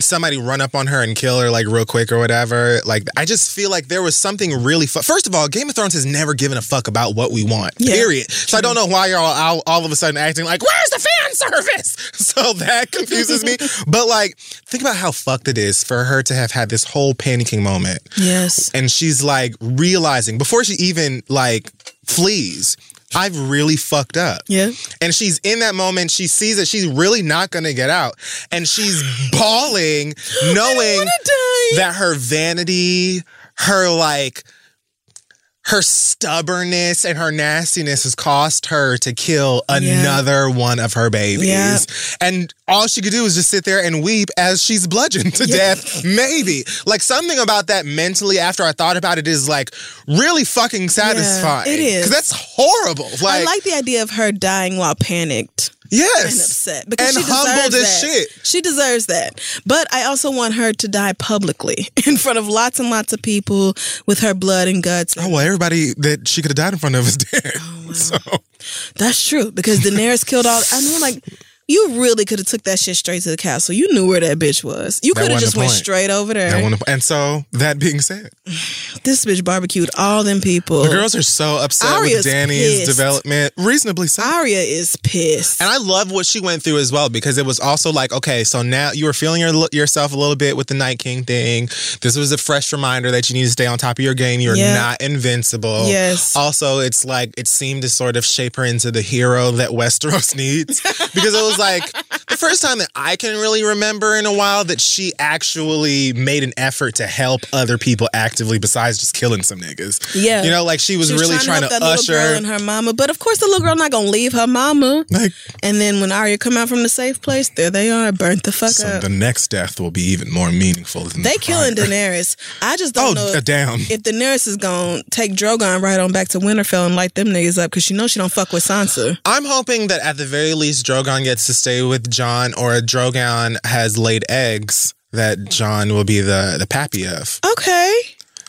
somebody run up on her and kill her like real quick or whatever, like I just feel like there was something really fu- First of all, Game of Thrones has never given a fuck about what we want. Yeah, period. So I don't know why you're all, all all of a sudden acting like, "Where's the fan service?" So that confuses me. But like think about how fucked it is for her to have had this whole panicking moment yes. and she's like realizing before she even like flees I've really fucked up. Yeah. And she's in that moment, she sees that she's really not gonna get out. And she's bawling, knowing that her vanity, her like her stubbornness and her nastiness has cost her to kill another one of her babies. Yeah. And all she could do is just sit there and weep as she's bludgeoned to death. Maybe. Like something about that mentally after I thought about it is like really fucking satisfying. it is. Because that's horrible. Like, I like the idea of her dying while panicked yes. and upset because and she humbled deserves as that. shit. She deserves that. But I also want her to die publicly in front of lots and lots of people with her blood and guts. Oh well, everybody that she could have died in front of is dead. Oh, So That's true because Daenerys killed all. I know, like you really could have took that shit straight to the castle. You knew where that bitch was. You could have just went point. straight over there. that one, and so that being said, this bitch barbecued all them people. the girls are so upset Arya's with Dany's pissed. development, reasonably so. Arya is pissed. And I love what she went through as well because it was also like, okay, so now you were feeling your, yourself a little bit with the Night King thing. This was a fresh reminder that you need to stay on top of your game. You're Yeah. not invincible. Yes. Also, it's like it seemed to sort of shape her into the hero that Westeros needs because it was like the first time that I can really remember in a while that she actually made an effort to help other people actively besides just killing some niggas. Yeah. You know, like she was, She was really trying, to, help to that little usher. girl and her mama, but of course the little girl not gonna leave her mama. like, And then when Arya come out from the safe place, there they are, burnt the fuck so up. the next death will be even more meaningful than that. they the killing. Daenerys. I just Oh, don't know uh, if, damn. if Daenerys is gonna take Drogon right on back to Winterfell and light them niggas up because she knows she don't fuck with Sansa. I'm hoping that at the very least, Drogon gets to stay with Jon, or a Drogon has laid eggs that Jon will be the the pappy of. Okay.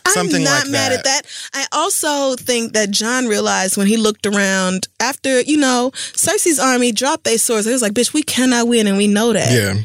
Something I'm not like mad that. at that. I also think that Jon realized when he looked around after, you know, Cersei's army dropped their swords. He was like, bitch, we cannot win and we know that. Yeah,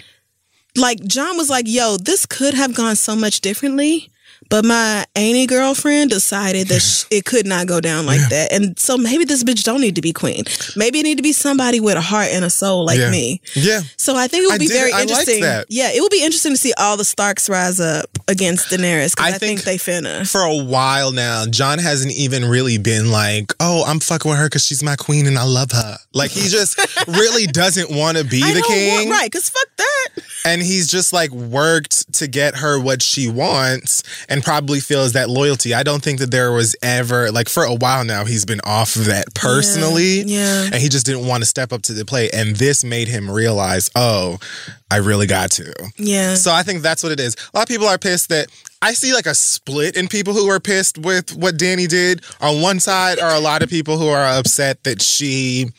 Like Jon was like, yo, this could have gone so much differently. But my auntie girlfriend decided that sh- it could not go down like that. And so maybe this bitch don't need to be queen. Maybe it need to be somebody with a heart and a soul like Yeah. me. Yeah. So I think it would I be did- very I interesting. that. Yeah, it would be interesting to see all the Starks rise up against Daenerys because I I, think, think- they finna. For a while now, Jon hasn't even really been like, "Oh, I'm fucking with her because she's my queen and I love her." Like he just really doesn't want to be I the king, want right because fuck that. and he's just like worked to get her what she wants, and probably feels that loyalty. I don't think that there was ever like for a while now he's been off of that personally, yeah. and he just didn't want to step up to the plate, and this made him realize, "Oh, I really got to." Yeah. So I think that's what it is. A lot of people are pissed that I see like a split in people who are pissed with what Dany did. On one side are a lot of people who are upset that she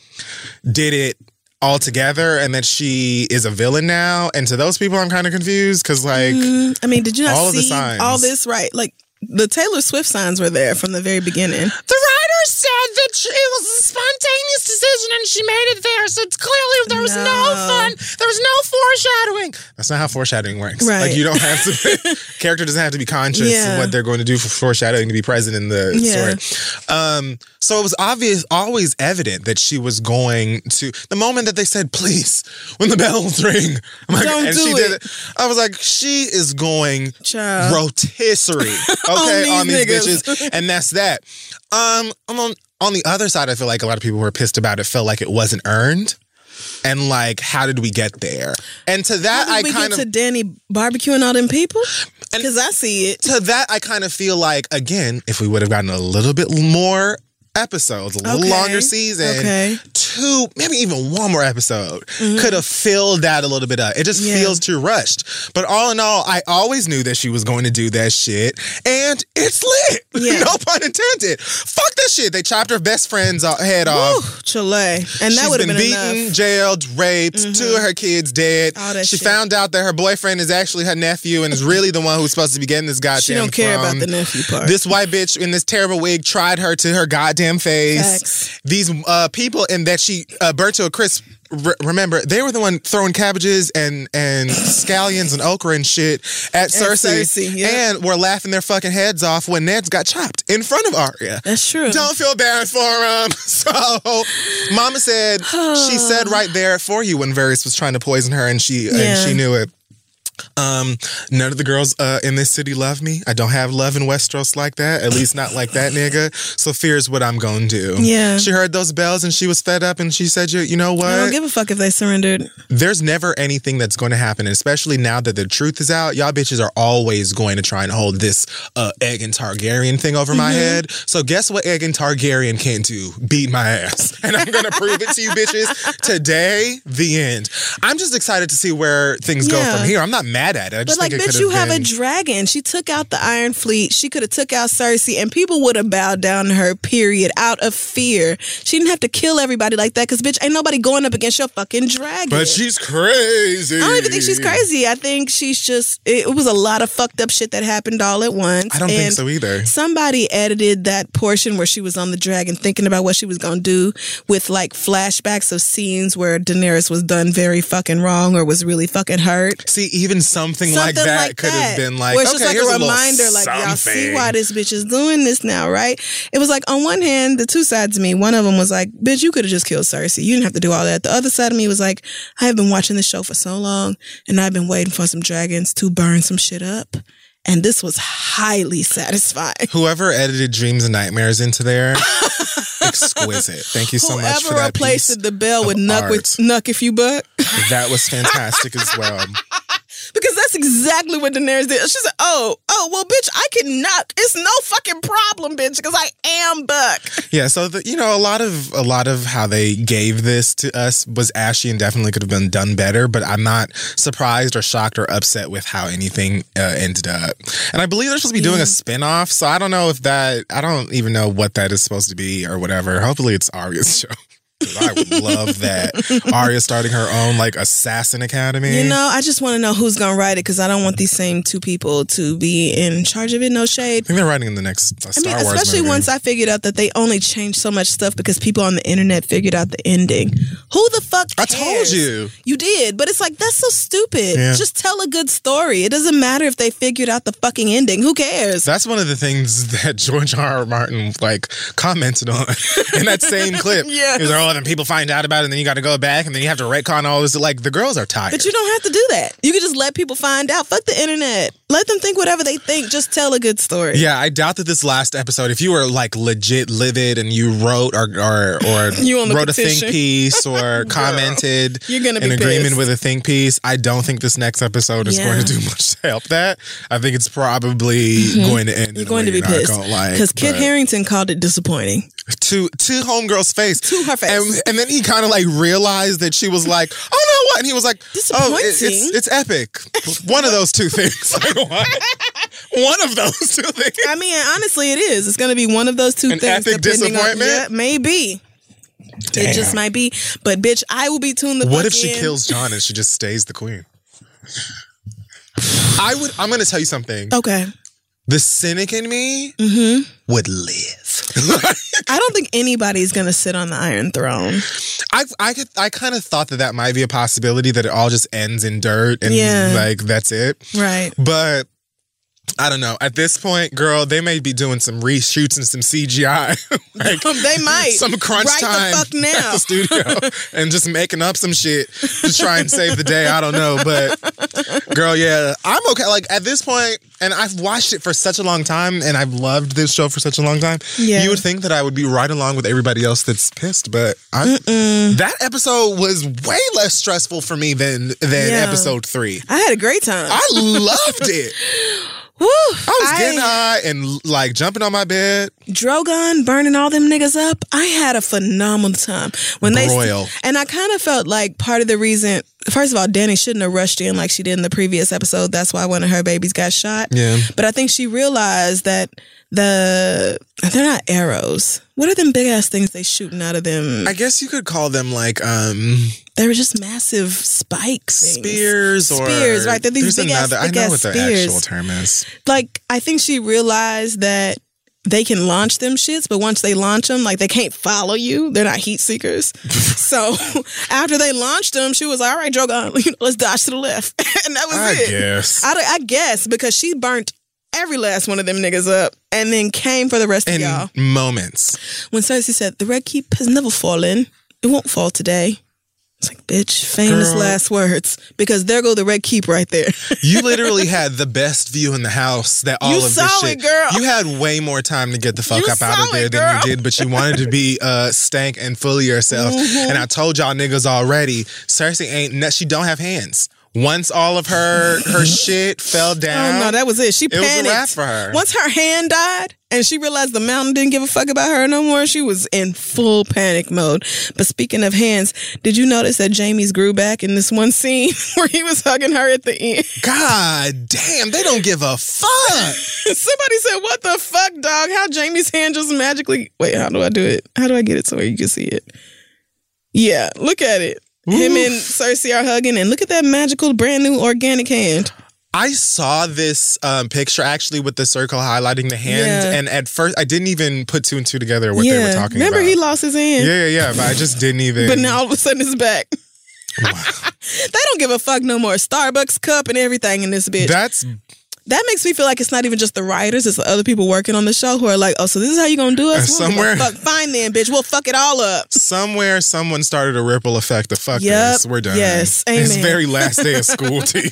did it all together and that she is a villain now. And to those people, I'm kind of confused because like Mm, I mean, did you not all of the see signs. all this right? Like the Taylor Swift signs were there from the very beginning. the writer said that it was a spontaneous decision and she made it there. So it's clearly there was no, No. fun. There was no foreshadowing. That's not how foreshadowing works. Right. Like you don't have to. character doesn't have to be conscious Yeah. of what they're going to do for foreshadowing to be present in the Yeah. story. Um, so it was obvious, always evident that she was going to. The moment that they said, "Please," when the bells ring, I'm like, Don't and do she it. did it. I was like, she is going Child. rotisserie, okay, On on these these, niggas. bitches, and that's that. Um, on on the other side, I feel like a lot of people were pissed about it. Felt like it wasn't earned, and like, how did we get there? And to that, I kind get of to Dany barbecuing all them people? Because I see it. to that, I kind of feel like again, if we would have gotten a little bit more episodes, a little Okay. longer season, Okay. two, maybe even one more episode, could have filled that a little bit up. It just Mm-hmm. Yeah. feels too rushed. But all in all, I always knew that she was going to do that shit, and it's lit. Yeah. no pun intended. Fuck that shit. They chopped her best friend's uh, head off. Whew, Chile. And that would have been, been, beaten, enough. Mm-hmm. jailed, raped. Two of her kids dead. She shit. found out that her boyfriend is actually her nephew and is really the one who's supposed to be getting this goddamn. She don't care about the nephew part. This white bitch in this terrible wig tried her to her goddamn face. Facts. These uh, people and that she uh, burnt to a crisp. Re- remember, they were the one throwing cabbages and and scallions and okra and shit at Cersei, Cersei, yeah. and were laughing their fucking heads off when Ned's got chopped in front of Arya. That's true. Don't feel bad for him. So, Mama said she said right there for you when Varys was trying to poison her, and she and she knew it. Um, none of the girls uh, in this city love me. I don't have love in Westeros like that. At least not like that nigga. So fear's what I'm gonna do. Yeah. She heard those bells and she was fed up and she said, "You, you know what? I don't give a fuck if they surrendered. There's never anything that's going to happen, especially now that the truth is out. Y'all bitches are always going to try and hold this uh, Aegon Targaryen thing over my Mm-hmm. head. So guess what Aegon Targaryen can't do? Beat my ass, and I'm gonna prove it to you bitches today. The end. I'm just excited to see where things go from here. I'm not mad at it. I But like, bitch, you have have a dragon. She took out the Iron Fleet. She could have took out Cersei, and people would have bowed down to her. Period. Out of fear, she didn't have to kill everybody like that. Because bitch, ain't nobody going up against your fucking dragon. but she's crazy. I don't even think she's crazy. I think she's just. It, it was a lot of fucked up shit that happened all at once. I don't think so either. Somebody edited that portion where she was on the dragon thinking about what she was gonna do with like flashbacks of scenes where Daenerys was done very fucking wrong or was really fucking hurt. See, even something, like that like could have been like, where it's okay, just like here's a reminder, like y'all see why this bitch is doing this now, right? It was like on one hand, the two sides of me. One of them was like, bitch, you could have just killed Cersei. You didn't have to do all that. The other side of me was like, I have been watching this show for so long, and I've been waiting for some dragons to burn some shit up, and this was highly satisfying. Whoever edited Dreams and Nightmares into there, exquisite. Thank you so much for Whoever replaced the bell with nuck with Knuck If You Buck. That was fantastic as well. Because that's exactly what Daenerys did. She said, "Oh, oh, well, bitch, I can knock. It's no fucking problem, bitch, because I am Buck." Yeah, so the, you know, a lot of a lot of how they gave this to us was ashy and definitely could have been done better. But I'm not surprised or shocked or upset with how anything uh, ended up. And I believe they're supposed to be doing a spin-off, so I don't know if that I don't even know what that is supposed to be or whatever. Hopefully, it's Arya's show. I would love that. Arya starting her own like assassin academy. You know, I just want to know who's gonna write it because I don't want these same two people to be in charge of it. No shade. I think they're writing in the next uh, I Star mean, Wars especially movie. once I figured out that they only changed so much stuff because people on the internet figured out the ending. Who the fuck? I told you. You did, but it's like that's so stupid. Yeah. Just tell a good story. It doesn't matter if they figured out the fucking ending. Who cares? That's one of the things that George R. R. Martin like commented on in that same clip. Yes. He was like, oh, then people find out about it, and then you got to go back, and then you have to retcon all this. Like the girls are tired. But you don't have to do that. You can just let people find out. Fuck the internet. Let them think whatever they think. Just tell a good story. yeah, I doubt that this last episode, if you were like legit livid and you wrote or or, or You wrote a petition. think piece or commented You're gonna be in agreement pissed. with a think piece, I don't think this next episode is Yeah. going to do much to help that. I think it's probably going to end. Mm-hmm. You're a going to be pissed gonna like, because Kit Harington called it disappointing. to to homegirl's face To her face. And, and then he kind of like realized that she was like oh no what and he was like oh it- it's, Disappointing. it's epic one of those two things Like, what? one of those two things I mean, honestly, it is. It's going to be one of those two An things. epic depending disappointment? On, yeah, maybe. It just might be. But bitch, I will be tuned the what fuck if she in. kills jon and she just stays the queen i would i'm gonna tell you something Okay. The cynic in me Mm-hmm. would live I don't think anybody's to sit on the Iron Throne. I I I kind of thought that that might be a possibility that it all just ends in dirt and Yeah. like that's it. Right. But I don't know. At this point, girl, they may be doing some reshoots and some CGI. like They might. some crunch Right the time fuck now. at the studio and just making up some shit to try and save the day. I don't know, but girl, yeah, I'm okay. Like at this point, and I've watched it for such a long time, and I've loved this show for such a long time. Yeah. You would think that I would be right along with everybody else that's pissed, but I that episode was way less stressful for me than than Yeah. episode three. I had a great time. I loved it. Woo. I was getting high and like jumping on my bed. Drogon burning all them niggas up. I had a phenomenal time when Broil. they and I kind of felt like part of the reason. First of all, Dany shouldn't have rushed in like she did in the previous episode. That's why one of her babies got shot. Yeah. But I think she realized that the they're not arrows. What are them big ass things they shooting out of them? I guess you could call them like um they were just massive spikes, spears or Spears, right? They're these big ass- another. I big know ass what the spears. actual term is. like I think she realized that they can launch them shits, but once they launch them, like they can't follow you. They're not heat seekers. so after they launched them, she was like, "All right, Drogon, you let's dodge to the left," and that was I it. guess. I, I guess because she burnt every last one of them niggas up, and then came for the rest in of y'all. moments. When Cersei said, "The red keep has never fallen. It won't fall today." It's like, bitch, famous Girl. last words. Because there go the red keep right there. You literally had the best view in the house that all You of this saw shit. it, girl. You had way more time to get the fuck You up out of there it, than you did, but you wanted to be uh stank and full of yourself. Mm-hmm. And I told y'all niggas already, Cersei ain't she don't have hands. Once all of her her shit fell down. Oh no, that was it. She It was a panicked. wrap for her. Once her hand died and she realized the mountain didn't give a fuck about her no more, she was in full panic mode. But speaking of hands, did you notice that Jaime's grew back in this one scene where he was hugging her at the end? God damn, they don't give a fuck. Somebody said, "What the fuck, dog? How Jaime's hand just magically? Wait, how do I do it? How do I get it so you can see it? Yeah, look at it. Him and Cersei are hugging, and look at that magical, brand new, organic hand. I saw this um, picture actually with the circle highlighting the hand, Yeah. and at first I didn't even put two and two together what they were talking remember about. Remember, he lost his hand. yeah, yeah, yeah, but I just didn't even. But now all of a sudden it's back. they don't give a fuck no more. Starbucks cup and everything in this bitch. that's that makes me feel like it's not even just the writers, it's the other people working on the show who are like, oh, so this is how you gonna do us? We'll somewhere- Fuck, fine then, bitch. We'll fuck it all up. somewhere someone started a ripple effect of fuck Yep, this. We're done. yes, It's amen. very last day of school tea.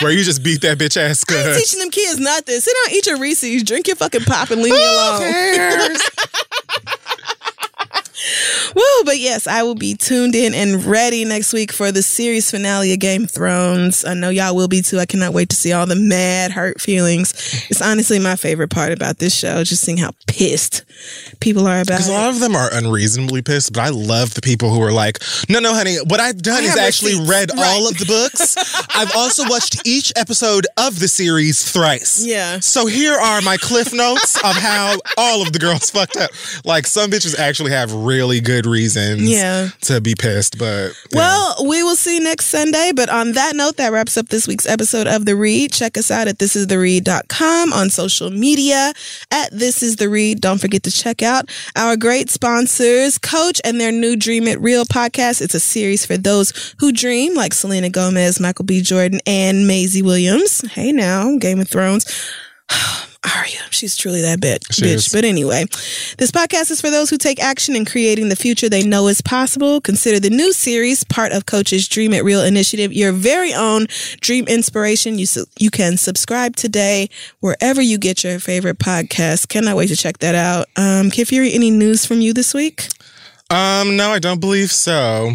Where you just beat that bitch ass I ain't teaching them kids nothing. Sit down, eat your Reese's, drink your fucking pop, and leave me alone. Woo! But yes, I will be tuned in and ready next week for the series finale of Game of Thrones. I know y'all will be too. I cannot wait to see all the mad, hurt feelings. It's honestly my favorite part about this show, just seeing how pissed people are about Because a lot of them are unreasonably pissed, but I love the people who are like, no, no, honey, what I've done I is actually receipts." read Right. all of the books. I've also watched each episode of the series thrice. Yeah. So here are my cliff notes of how all of the girls fucked up. Like some bitches actually have really really good reasons Yeah. to be pissed. But. Well, we will see next Sunday. But on that note, that wraps up this week's episode of The Read. Check us out at thisistheread.com on social media at This Is The Read. Don't forget to check out our great sponsors, Coach and their new Dream It Real podcast. It's a series for those who dream, like Selena Gomez, Michael B. Jordan, and Maisie Williams. Hey now, Game of Thrones. Arya, she's truly that bit, She bitch. is. But anyway, this podcast is for those who take action in creating the future they know is possible. Consider the new series part of Coach's Dream It Real initiative, your very own dream inspiration. You su- you can subscribe today wherever you get your favorite podcast. Cannot wait to check that out. Um, Kid Fury, any news from you this week? um, no, I don't believe so.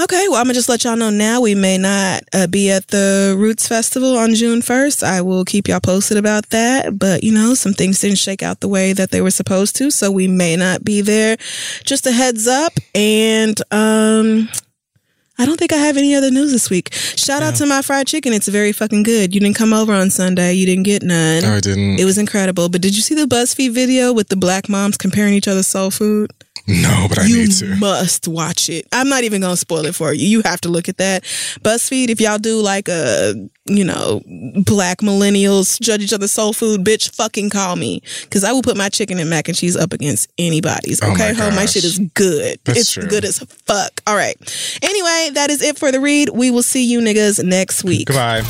Okay, well, I'm gonna just let y'all know now. We may not uh, be at the Roots Festival on June 1st. I will keep y'all posted about that. But you know, some things didn't shake out the way that they were supposed to, so we may not be there. Just a heads up. And um, I don't think I have any other news this week. Shout out to my fried chicken. It's very fucking good. You didn't come over on Sunday. You didn't get none. No, I didn't. It was incredible. But did you see the BuzzFeed video with the black moms comparing each other's soul food? No, but I you need to. must watch it. I'm not even gonna spoil it for you. You have to look at that. BuzzFeed, if y'all do like a you know black millennials judge each other soul food, bitch, fucking call me because I will put my chicken and mac and cheese up against anybody's. Oh Okay, my ho, my shit is good. That's it's true. good as fuck. All right. Anyway, that is it for the read. We will see you niggas next week. Goodbye.